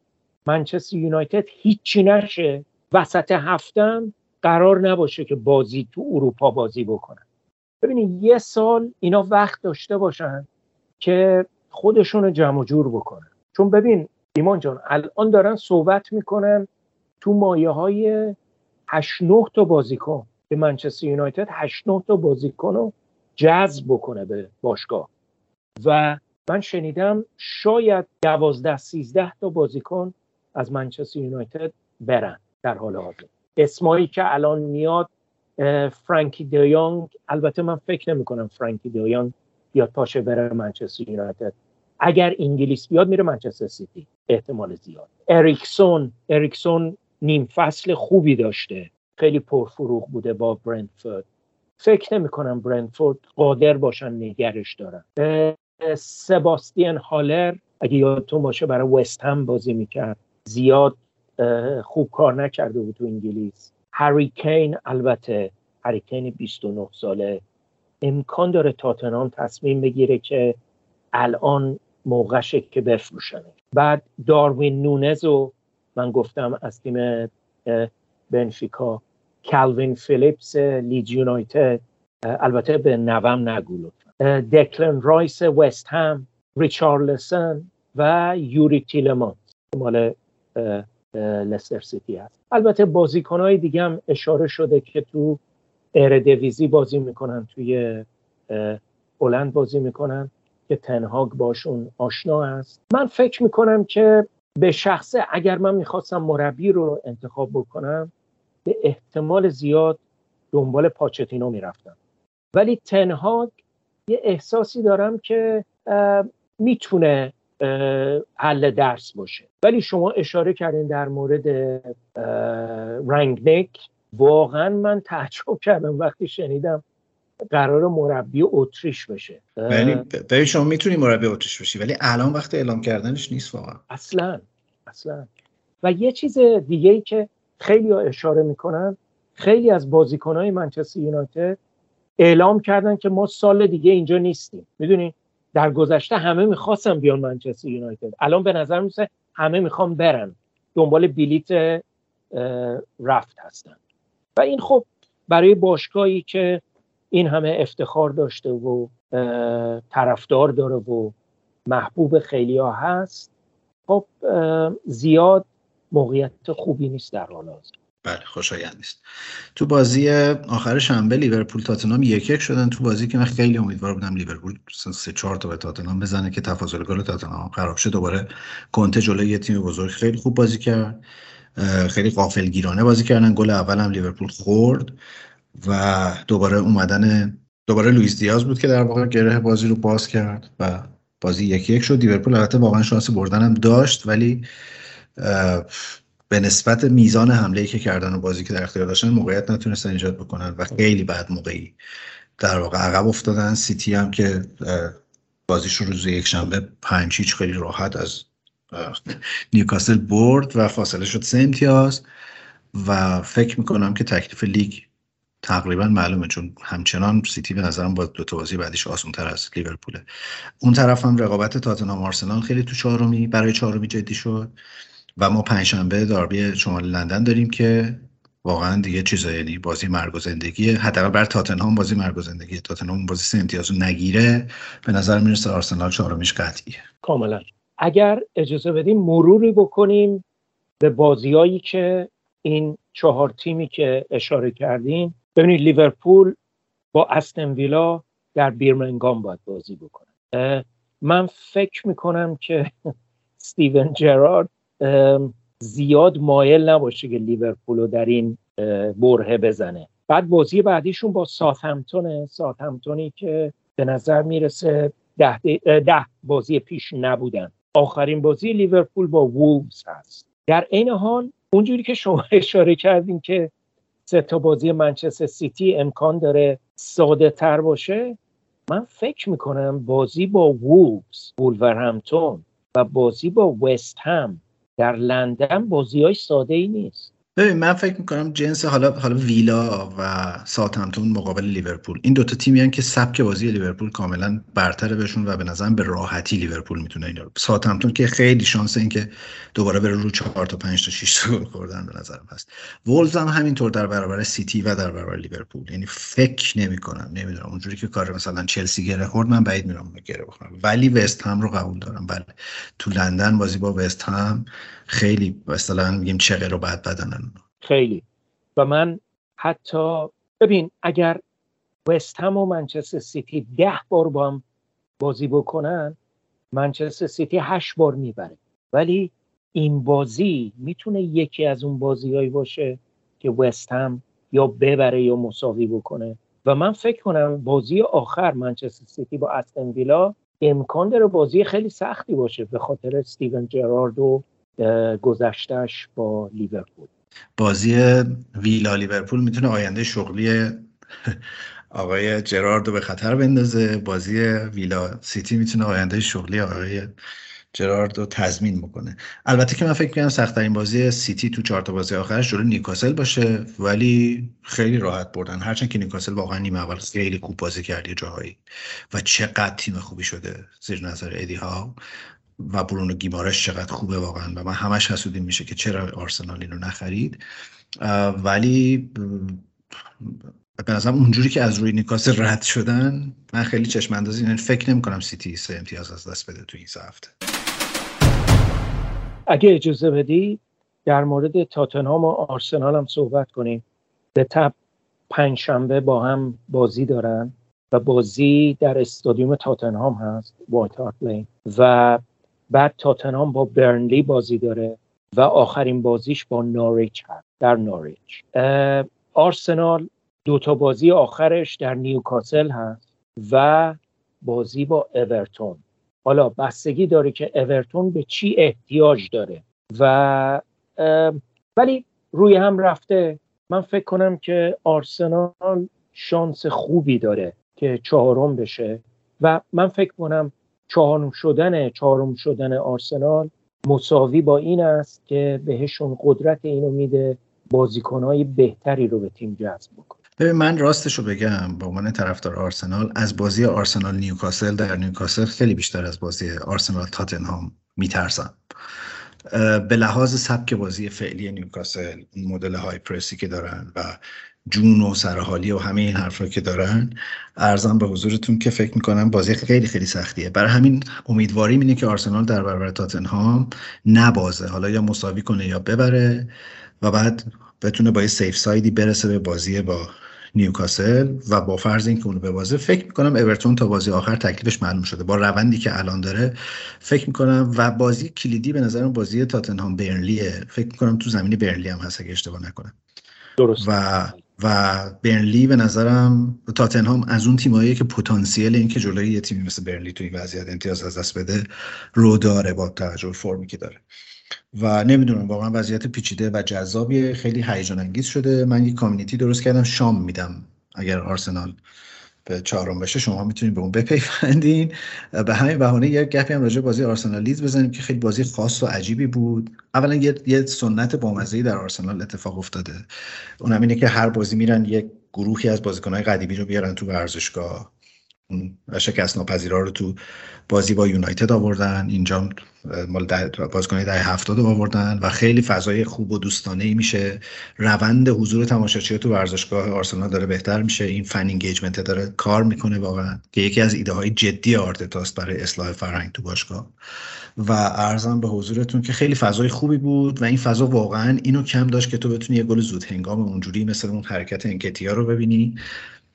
منچستر یونایتد هیچی نشه وسط هفتم قرار نباشه که بازی تو اروپا بازی بکنن. ببینید یه سال اینا وقت داشته باشن که خودشون رو جمع جور بکنن. چون ببین ایمان جان الان دارن صحبت می‌کنن تو مایه های 8 9 تا بازیکن. به منچستر یونایتد 8 9 تا بازیکن رو جذب بکنه به باشگاه. و من شنیدم شاید 12 13 تا بازیکن از منچستر یونایتد برن در حال حاضر. اسمایی که الان میاد فرانکی دیونگ البته من فکر نمی کنم فرانکی دیونگ بیاد پاشه بره منچستر یونایتد. اگر انگلیس بیاد میره منچستر سیتی. احتمال زیاد. اریکسون اریکسون نیم فصل خوبی داشته. خیلی پرفروغ بوده با برنتفورد. فکر نمی کنم برنتفورد قادر باشن نگهش دارن. سباستین هالر اگه یادتون باشه برای وست هم بازی می‌کرد. زیاد خوب کار نکرده بود تو انگلیس. هری کین البته هریکین 29 ساله. امکان داره تاتنام تصمیم بگیره که الان موقعشه که بفروشنه بعد داروین نونز رو من گفتم از تیم بنفیکا. کالوین فیلیپس لید یونایتد. البته به نوم نگو دکلن رایس وست هم ریچارلسن و یوری تیلمان مال لستر سیتی هست. البته بازیکنهای دیگه هم اشاره شده که تو اردویزی بازی می‌کنن توی هلند بازی می‌کنن که تنهاگ باشون آشنا است. من فکر می‌کنم که به شخصه اگر من می‌خواستم مربی رو انتخاب بکنم به احتمال زیاد دنبال پاچتینو می‌رفتم. ولی تنهاگ یه احساسی دارم که می‌تونه حل درس باشه. ولی شما اشاره کردین در مورد رنگنک واقعا من تعجب کردم وقتی شنیدم قرار مربی اتریش بشه. ولی شما می‌تونی مربی اتریش بشی ولی الان وقت اعلام کردنش نیست واقعا. اصلا اصلا. و یه چیز دیگه ای که خیلی ها اشاره می‌کنن خیلی از بازیکنهای منچستر یونایتد اعلام کردن که ما سال دیگه اینجا نیستیم. می‌دونی؟ در گذشته همه می‌خواستن بیان منچستر یونایتد. الان به نظر میسه همه می‌خوان برن. دنبال بلیت رفت هستن. و این خب برای باشگاهی که این همه افتخار داشته و طرفدار داره و محبوب خیلی ها هست خب زیاد موقعیت خوبی نیست در حال حاضر. بله خوشایند نیست. تو بازی آخر شنبه لیورپول تاتنهام یک یک شدن. تو بازی که من خیلی امیدوار بودم لیورپول سه چهار تا به تاتنهام بزنه که تفاضل گل تاتنهام خراب شه. دوباره کنته جلوی یه تیم بزرگ خیلی خوب بازی کرد. خیلی غافلگیرانه بازی کردن. گل اول لیورپول خورد و دوباره اومدن دوباره لوئیس دیاز بود که در واقع گره بازی رو باز کرد و بازی یکی یک شد. لیورپول البته واقعا شانس بردن هم داشت ولی به نسبت میزان حمله که کردن و بازی که در اختیار داشتن موقعیت نتونستن ایجاد بکنن و خیلی بعد موقعی در واقع عقب افتادن. سیتی هم که بازیش رو روز یک شنبه پنج هیچ خیلی راحت از نیوکاسل برد و فاصله شد سه امتیاز و فکر می‌کنم که تکلیف لیگ تقریبا معلومه چون همچنان سیتی به نظرم با دو تا بازی بعدیش آسان تر از لیورپوله. اون طرف هم رقابت تاتنهام آرسنال خیلی تو چهارمی برای چهارمی جدی شد. و ما پنجشنبه داربی شمال لندن داریم که واقعا دیگه چیزا یعنی بازی مرگ و زندگی حداقل بر تاتنهام بازی مرگ و زندگی. تاتنهام بازی سه امتیازو نگیره. به نظر می‌رسه آرسنال چهارمیش قطعیه. کاملا. اگر اجازه بدیم مروری بکنیم به بازیایی که این چهار تیمی که اشاره کردیم ببینید لیورپول با استن ویلا در بیرمنگام باید بازی بکنه. من فکر می‌کنم که ستیون جرارد زیاد مایل نباشه که لیورپول رو در این بره بزنه. بعد بازی بعدیشون با ساثمتونه ساثمتونی که به نظر می‌رسه ده, ده بازی پیش نبودن. آخرین بازی لیورپول با وولز هست. در عین حال اونجوری که شما اشاره کردین که سه تا بازی منچستر سیتی امکان داره ساده تر باشه من فکر می‌کنم بازی با وولز وولورهمپتون و بازی با وست هم در لندن بازی های ساده ای نیست. ببین من فکر می‌کنم جنس حالا حالا ویلا و ساتمتون مقابل لیورپول. این دوتا تیمی که سبک بازی لیورپول کاملا برتره بهشون و به نظرم به راحتی لیورپول می‌تونه اینا رو ساتمتون که خیلی شانس این که دوباره بره رو 4 تا 5 تا 6 تا گل خوردن به نظرم هست. وولز هم همینطور در برابر سیتی و در برابر لیورپول. یعنی فکر نمی‌کنم نمی‌دونم. اونجوری که کار مثلا چلسی گره خورد من بعید میرم گره بخورم. ولی وست هم رو قبول دارم. بله. تو لندن بازی با وست هم خیلی مثلا میگیم چقه رو بعد بدنن. خیلی. و من حتی ببین اگر وست هم و منچستر سیتی ده بار با هم بازی بکنن منچستر سیتی هشت بار می‌بره. ولی این بازی می‌تونه یکی از اون بازیهایی باشه که وست هم یا ببره یا مساوی بکنه. و من فکر کنم بازی آخر منچستر سیتی با استون ویلا امکان داره بازی خیلی سختی باشه به خاطر استیون جرارد و گذشته‌ش با لیورپول. بازی ویلا لیورپول می‌تونه آینده شغلی آقای جرارد رو به خطر بندازه. بازی ویلا سیتی می‌تونه آینده شغلی آقای جرارد رو تضمین بکنه. البته که من فکر کنم سختترین بازی سیتی تو چهار بازی آخرش جلو نیوکاسل باشه ولی خیلی راحت بردن. هرچند که نیوکاسل واقعا نیمه اول خیلی خوب بازی کرد جاهایی. و چقدر تیم خوبی شده زیر نظر ادی ها و برونو گیمارش چقدر خوبه واقعا. و من همش حسودیم میشه که چرا آرسنال اینو نخرید. ولی به نظرم اونجوری که از روی نیکاسل رد شدن من خیلی چشم اندازی یعنی فکر نمی کنم سیتی سه امتیاز از دست بده تو این هفته. اگه اجازه بدی در مورد تاتنهام و آرسنال هم صحبت کنیم. به تب پنجشنبه با هم بازی دارن و بازی در استادیوم تاتنهام هست وایت هارت لین. و بعد تاتنهام با برنلی بازی داره و آخرین بازیش با نوریچ هست در نوریچ آرسنال دوتا بازی آخرش در نیوکاسل هست و بازی با اورتون. حالا بستگی داره که اورتون به چی احتیاج داره و ولی روی هم رفته. من فکر کنم که آرسنال شانس خوبی داره که چهارم بشه و من فکر کنم چهارم شدن چهارم شدن آرسنال مساوی با این است که بهشون قدرت اینو میده بازیکنهای بهتری رو به تیم جذب بکنه. ببین من راستش رو بگم به عنوان طرفدار آرسنال از بازی آرسنال نیوکاسل در نیوکاسل خیلی بیشتر از بازی آرسنال تاتنهام میترسم. به لحاظ سبک بازی فعلی نیوکاسل مدل های پرسی که دارن و جوون و سرحالی و همه این حرفا که دارن عرضم به حضورتون که فکر می‌کنم بازی خیلی خیلی سختیه. برای همین امیدواری اینه که آرسنال در برابر تاتنهام نبازه. حالا یا مساوی کنه یا ببره و بعد بتونه با یه safe side ی برسه به بازی با نیوکاسل و با فرض اینکه اونو ببازه فکر می‌کنم اورتون تا بازی آخر تکلیفش معلوم شده. با روندی که الان داره فکر می‌کنم و بازی کلیدی به نظرم بازی تاتنهام برنلیه. فکر می‌کنم تو زمین برنلی هم هست اگه اشتباه نکنم. درست. و و برنلی به نظرم تاتنهام از اون تیمایی که پتانسیل اینکه جلوی یه تیمی مثل برنلی تو این وضعیت امتیاز از دست بده رو داره با توجه فرمی که داره. و نمی‌دونم واقعا وضعیت پیچیده و جذابی خیلی هیجان انگیز شده. من یک کامیونیتی درست کردم شام میدم اگر آرسنال به چهارم بشه شما می‌تونید به اون بپیوندین. به همین بهانه یک گپی هم راجع بازی آرسنال لیز بزنیم که خیلی بازی خاص و عجیبی بود. اولا یه, یه سنت بامزه‌ای در آرسنال اتفاق افتاده. اونم اینه که هر بازی میرن یک گروهی از بازیکنهای قدیمی رو بیارن تو ورزشگاه. شکست ناپذیرا رو تو بازی با یونایتد آوردن. اینجا مال بازیکن ده هفتاد آوردن و خیلی فضای خوب و دوستانه ای میشه. روند حضور تماشاچی تو ورزشگاه آرسنال داره بهتر میشه. این fan engagement داره کار می‌کنه واقعا. که یکی از ایده های جدی آرتتاست برای اصلاح فرهنگ تو باشگاه. و عرضم به حضورتون که خیلی فضای خوبی بود و این فضا واقعا اینو کم داشت که تو بتونی یه گل زود هنگام اونجوری مثل اون حرکت انکتیا رو ببینی.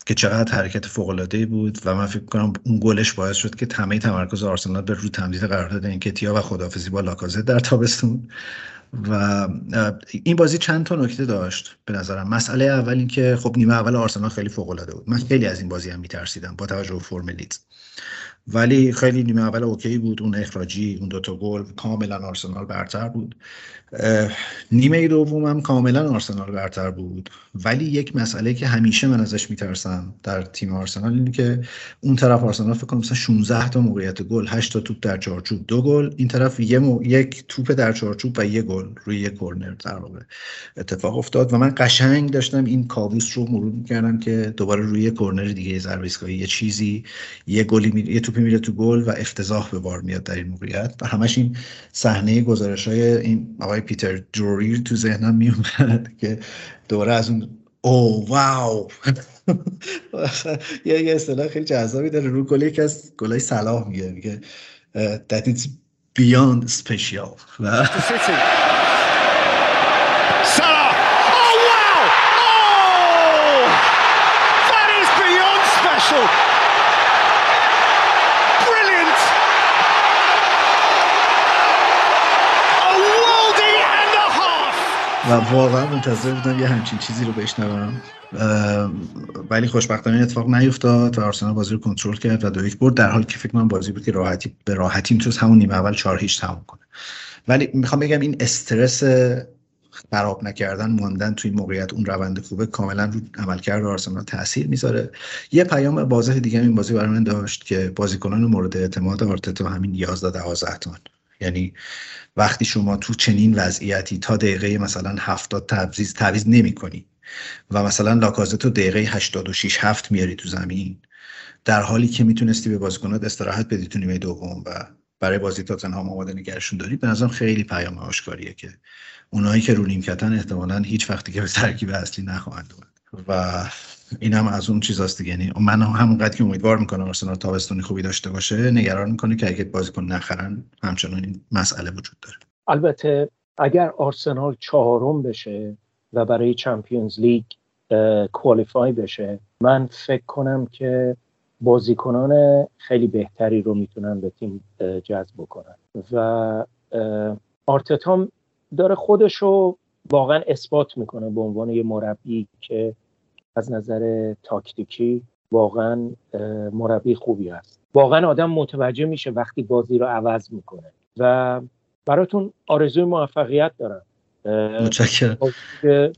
که چقدر حرکت فوق العاده بود و من فکر کنم اون گلش باعث شد که همه تمرکز آرسنال به رو تمدید قرارداد انکتیا و خداحافظی با لاکازت در تابستون. و این بازی چند تا نکته داشت به نظرم. مسئله اول این که خب نیمه اول آرسنال خیلی فوق العاده بود. من خیلی از این بازی هم میترسیدم با توجه به فرم لیدز. ولی خیلی نیمه اول OK بود. اون اخراجی اون دوتا گل کاملا آرسنال برتر بود. نیمه دوم هم کاملا آرسنال برتر بود. ولی یک مسئله که همیشه من ازش میترسم در تیم آرسنال اینه که اون طرف آرسنال فکر کنم مثلا 16 تا موقعیت گل 8 تا توپ در چارچوب دو گل. این طرف یه یک توپ در چارچوب و یه گل روی یه کرنر در واقع اتفاق افتاد و من قشنگ داشتم این کابوس رو مرور می‌کردم که دوباره روی کرنر دیگه ضربه یه چیزی یه گلی می... یه توپی میره تو گل و افتضاح به بار میاد در این موقعیت. و همش این صحنه گزارش های این آقای پیتر جوری تو ذهنم میومد که دوره از اون او واو. یه اصطلاح خیلی جذابی داره. رو گل یکی از گلای صلاح میگه میگه that it's beyond special. و واقعا منتظر بودم یه همچین چیزی رو بشنوم. ولی خوشبختانه اتفاق نیفتاد و آرسنال بازی رو کنترل کرد و دو یک برد. در حالی که فکر کنم بازی بود که راحتی به راحتی می‌تونست همون نیمه اول 4 هیچ تموم کنه. ولی می‌خوام بگم این استرس خراب نکردن ماندن توی این موقعیت اون روند خوبه کاملا رو عملکرد آرسنال تاثیر می‌ذاره. یه پیام واضح دیگه این بازی برای من داشت که بازیکنان مورد اعتماد آرتتا همین 11 12 تا یعنی وقتی شما تو چنین وضعیتی تا دقیقه مثلا 70 تعویض تعویض نمی‌کنی و مثلا لاکازت تو دقیقه 86 7 میاری تو زمین در حالی که می‌تونستی به بازیکنات استراحت بدی تو نیمه دوم و برای بازی تاتنهام آماده نگرشون داری به نظرم خیلی پیام آشکاریه که اونایی که رو نیمکتن احتمالا هیچ وقتی که به ترکیب اصلی نخواهند اومد. و این هم از اون چیزاست دیگه. یعنی من همونقدر که امیدوار می‌کنم آرسنال تابستونی خوبی داشته باشه نگران می‌کنه که اگه بازیکن نخرن همچنان این مسئله وجود داره. البته اگر آرسنال چهارم بشه و برای چمپیونز لیگ کوالیفای بشه من فکر کنم که بازیکنان خیلی بهتری رو می‌تونن به تیم جذب بکنن. و آرتتام داره خودش رو واقعا اثبات می‌کنه به عنوان یه مربی که از نظر تاکتیکی واقعا مربی خوبی است واقعا آدم متوجه میشه وقتی بازی رو عوض می‌کنه. و براتون آرزوی موفقیت دارم. متشکرم.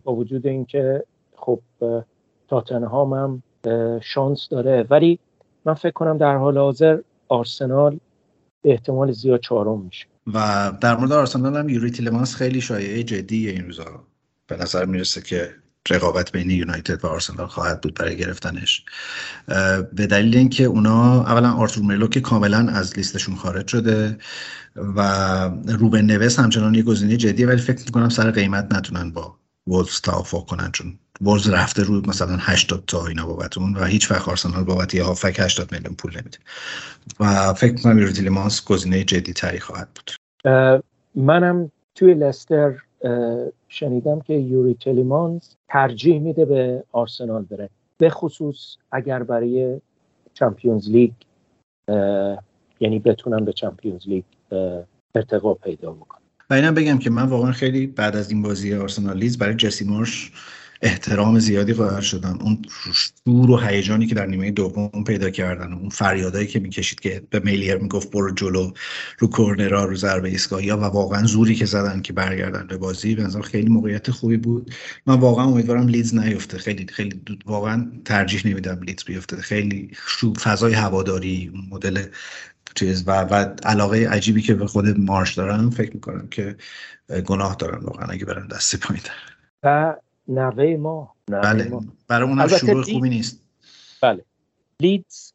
با وجود اینکه خب تاتنهام هم شانس داره. ولی من فکر کنم در حال حاضر آرسنال به احتمال زیاد چهارم میشه. و در مورد آرسنال هم یوری تیلمانس خیلی شایعه جدی این روزا به نظر می‌رسه که رقابت بین یونایتد و آرسنال خواهد بود برای گرفتنش. به دلیل اینکه اونا اولا آرتور مرلو که کاملا از لیستشون خارج شده و روبن نوس همچنان یه گزینه جدیه ولی فکر می‌کنم سر قیمت نتونن با وولز توافق کنن چون وولز رفته رو مثلا 80 تا اینا بابت اون و هیچ وقت آرسنال بابت یه هافک 80 میلیون پول نمیده. و فکر می‌کنم یوروتیلیمانس گزینه جدی تری خواهد بود. منم توی لستر شنیدم که یوری تلیمانز ترجیح میده به آرسنال بره. به خصوص اگر برای چمپیونز لیگ یعنی بتونم به چمپیونز لیگ ارتقا پیدا بکنم و اینم بگم که من واقعا خیلی بعد از این بازی آرسنال لیز برای جسی مارش احترام زیادی قائل شدم اون شور و هیجانی که در نیمه دوم پیدا کردن اون فریادایی که می‌کشید که به میلیر می‌گفت برو جلو رو کورنرا رو ضربه ایستگاهی و واقعا زوری که زدن که برگردن به بازی به خیلی موقعیت خوبی بود. من واقعا امیدوارم لیدز نیفته. خیلی خیلی واقعا ترجیح نمیدم لیدز بیفته. خیلی فضای هواداری مدل چیز و, و علاقه عجیبی که به خود مارش دارن فکر می‌کنم که گناه دارن واقعا اگه برن دست پایین. و نوه ما. بله. ما. برای اون شروع خوبی نیست. بله. لیدز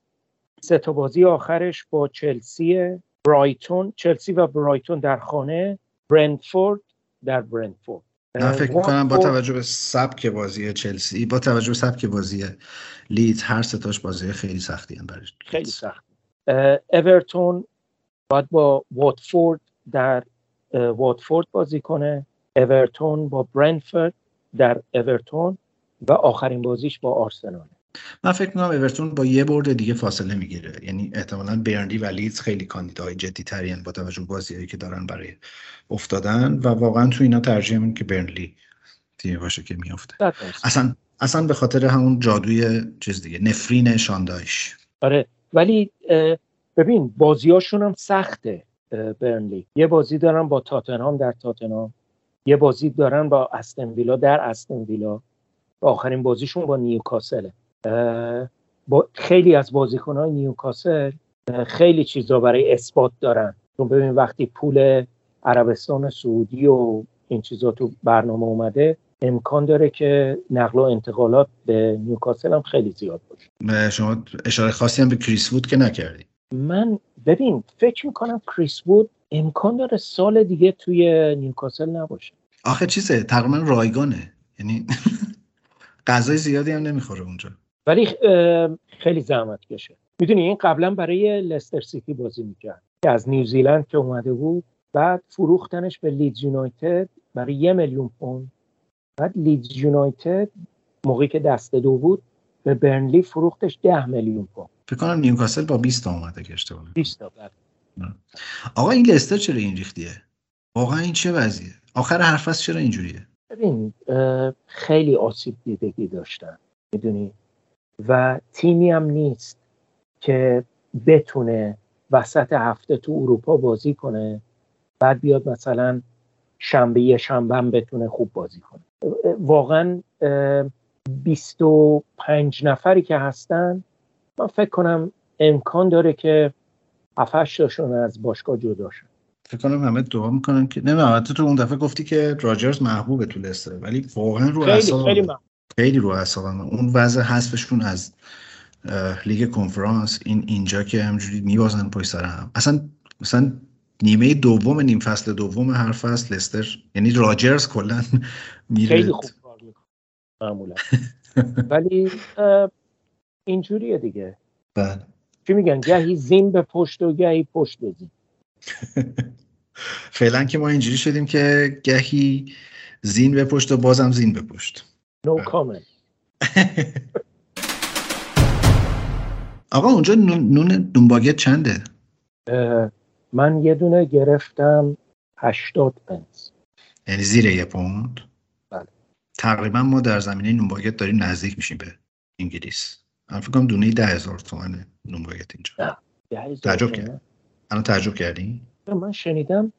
سه تا بازی آخرش با چلسی برایتون چلسی و برایتون در خانه برنتفورد در برنتفورد من فکر می‌کنم با توجه به سبک بازی چلسی با توجه به سبک بازی لیدز هر ستاش بازی خیلی سختی هم برش خیلی سخت. اورتون باید با واتفورد در واتفورد بازی کنه. اورتون با برنتفورد در اورتون و آخرین بازیش با آرسنال. من فکر می‌کنم اورتون با یه برد دیگه فاصله می‌گیره. یعنی احتمالا برنلی و لیدز خیلی کاندیدای جدی ترین با توجه بازیهایی که دارن برای افتادن و واقعا تو اینا ترجیح میدم که برنلی تیمی باشه که میافته. اصلا اصلا به خاطر همون جادوی چیز دیگه نفرین شاندایش. آره ولی ببین بازیاشون هم سخته برنلی. یه بازی دارن با تاتنهام در تاتنهام. یه بازی دارن با استن ویلا در استن ویلا. آخرین بازیشون با نیوکاسله با خیلی از بازیکنهای نیوکاسل خیلی چیزا برای اثبات دارن. چون ببین وقتی پول عربستان سعودی و این چیزا تو برنامه اومده امکان داره که نقل و انتقالات به نیوکاسل هم خیلی زیاد باشه. شما اشاره خاصی هم به کریس وود که نکردی. من ببین فکر می‌کنم کریس وود امکان داره سال دیگه توی نیوکاسل نباشه. آخه چیزه تقریبا رایگانه. یعنی غذای زیادی هم نمی‌خوره اونجا. ولی خیلی زحمت کشه. می‌دونی این قبلا برای لستر سیتی بازی می‌کرد. که از نیوزیلند که اومده بود بعد فروختنش به لیدز یونایتد برای یه میلیون پوند. بعد لیدز یونایتد موقعی که دسته دو بود به برنلی فروختش ده میلیون پوند. فکر کنم نیوکاسل با 20 تا اومده که اشتباه 20 تا آقا این لستر چرا این ریختیه واقعا این چه وضعیه؟ آخر حرف چرا اینجوریه؟ ببین خیلی آسیب دیدگی داشتن می‌دونی؟ و تیمی هم نیست که بتونه وسط هفته تو اروپا بازی کنه بعد بیاد مثلا شنبه یه شنبه هم بتونه خوب بازی کنه. واقعا 25 نفری که هستن من فکر کنم امکان داره که 7 تاشون از باشگاه جدا شن فکر کنم همه دعا می‌کنن که نه تو اون دفعه گفتی که راجرز محبوبه تو لستر ولی واقعا رو خیلی خیلی, خیلی رو اعصابم. اون وضع حذفشون از لیگ کنفرانس این اینجا که همجوری میبازن پای سر هم. اصلا مثلا نیمه دوم نیم فصل دوم هر فصل لستر یعنی راجرز کلا میره. خیلی خوب کار معمولا. ولی اینجوریه دیگه. بله. چی میگن؟ گهی زین به پشت و گهی پشت به زین فعلا که ما اینجوری شدیم که گهی زین به پشت و بازم زین به پشت. نو comment. آقا اونجا نون دونباگت چنده؟ من یه دونه گرفتم هشتاد پنس یعنی زیر یه پوند؟ بله. تقریبا ما در زمینه نونباگت داریم نزدیک میشیم به انگلیس. من فکر کنم دونه ده هزار تومنه. نونباگت اینجا. تعجب کرد الان تعجب کردی؟ من شنیدم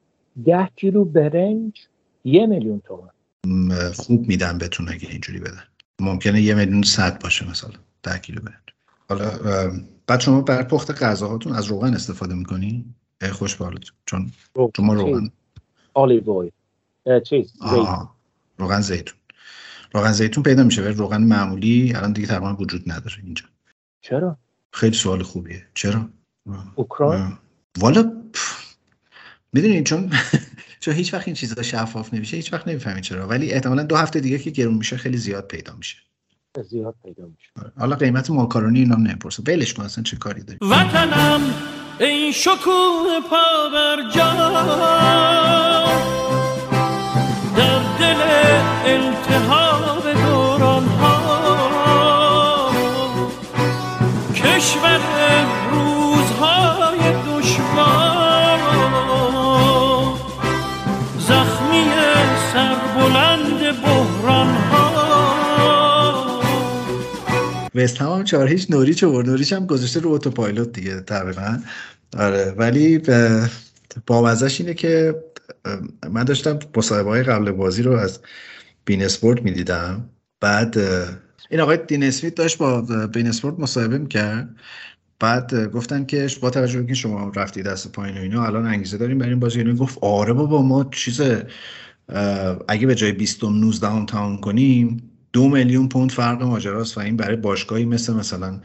ده کیلو برنج یه میلیون تومن. خوب میدن بهتون اگه اینجوری بدن. ممکنه یه میلیون صد باشه مثلا ده کیلو برنج. حالا بعد شما بر پخت غذاهاتون از روغن استفاده می‌کنی؟ خوش چون شما روغن آلیو چیز روغن زیتون. روغن زیتون پیدا میشه ولی روغن معمولی الان دیگه تقریبا وجود نداره اینجا. چرا؟ خیلی سوال خوبیه. چرا؟ اوکراین؟ والا می‌دونین چون چون هیچ وقت این چیزا شفاف نمیشه هیچ وقت نمی‌فهمید چرا. ولی احتمالا دو هفته دیگه که گرون میشه خیلی زیاد پیدا میشه. زیاد پیدا میشه. آره. حالا قیمت ماکارونی اینا نمی‌پرسه. ولش کن اصلا چه کاری داری؟ وطنم این شکوه پا بر جا در دل التهاب کشور روزهای دشوار. زخمی سربلند بحران ها وست هم چهار هیچ نوریچ و نوریچ هم گذاشته رو اتوپایلوت دیگه تقریبا. آره ولی با اینه که من داشتم مصاحبه های قبل بازی رو از بین اسپورت می‌دیدم. بعد این آقای دین اسمیت داشت با بین اسپورت مصاحبه می‌کرد. بعد گفتن که با توجه به شما رفتی دست پایین و اینا الان انگیزه داریم بریم بازی. اینو گفت آره بابا ما چیز اگه به جای 20 19 هم تاون کنیم دو میلیون پوند فرق ماجراست و این برای باشگاهی مثل مثلا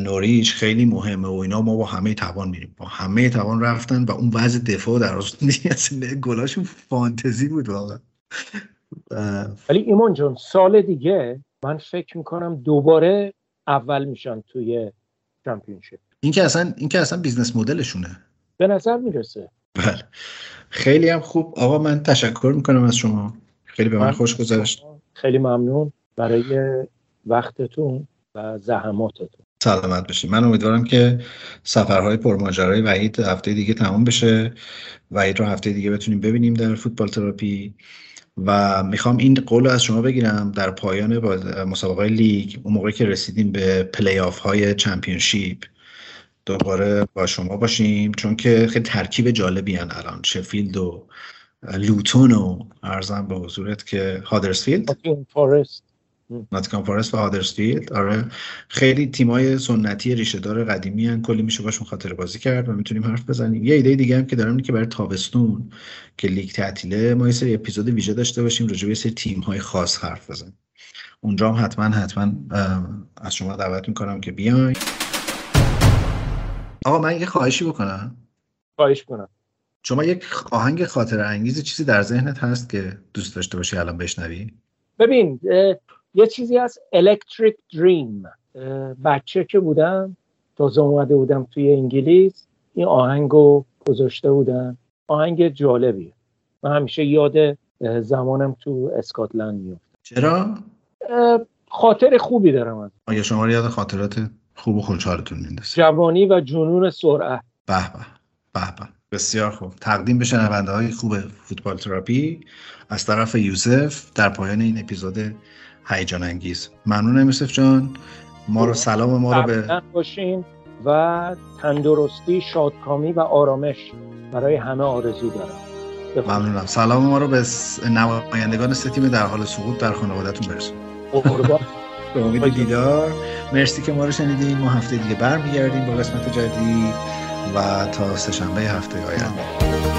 نوریچ خیلی مهمه و اینا. ما با همه توان میریم. با همه توان رفتن و اون وضع دفاع در اصلا گلاشون فانتزی بود واقعا. ولی ایمان جان سال دیگه من فکر می‌کنم دوباره اول میشن توی چمپیونشیپ. این که اصلا این که اصلا business model شونه. به نظر می‌رسه. بله. خیلی هم خوب. آقا من تشکر می‌کنم از شما. خیلی به من, من خوش گذشت. خیلی ممنون برای وقتتون و زحماتتون. سلامت باشید من امیدوارم که سفرهای پرماجرای وحید هفته دیگه تمام بشه. وحید رو هفته دیگه بتونیم ببینیم در فوتبال تراپی. و می‌خوام این قول از شما بگیرم در پایان مسابقه لیگ اون موقعی که رسیدیم به پلی آف های چمپیونشیپ. دوباره با شما باشیم چون که خیلی ترکیب جالبی هن الان. شفیلد و لوتون و عرضم به حضورت که هادرسفیلد. فارست ناتینگهام فارست و هادرسفیلد آره. خیلی تیمای سنتی ریشه دار قدیمی هن. کلی میشه باشون خاطره بازی کرد و می‌تونیم حرف بزنیم. یه ایده دیگه هم که دارم که برای تابستون که لیگ تعطیله ما یه سری اپیزود ویژه داشته باشیم راجع به سری تیم های خاص حرف بزنیم. اونجا هم حتما حتما از شما دعوت می‌کنم که بیاین. آقا من یه خواهشی بکنم. خواهش کنم شما یک آهنگ خاطر انگیز چیزی در ذهنت هست که دوست داشته باشی الان بشنوی؟ ببین یه چیزی از Electric Dream. بچه که بودم تازه اومده بودم توی انگلیس این آهنگو گذاشته بودم آهنگ جالبیه. من همیشه یاد زمانم تو اسکاتلند میفتم چرا؟ خاطر خوبی دارم از آیا شما یاد خاطرات خوب و خوشحالتون میندازه جوانی و جنون سرعت. به به به به. بسیار خوب. تقدیم به شنونده های خوب فوتبال تراپی از طرف یوسف در پایان این اپیزود هیجان انگیز. ممنونم یوسف جان. ما رو سلام ما رو به باشین و تندرستی شادکامی و آرامش برای همه آرزو دارم. ممنونم. سلام ما رو به نمایندگان سه تیم در حال سقوط در خانوادهتون برسون. به امید دیدار. مرسی که ما رو شنیدین. ما هفته دیگه برمیگردیم با قسمت جدید و تا سهشنبه هفته آینده.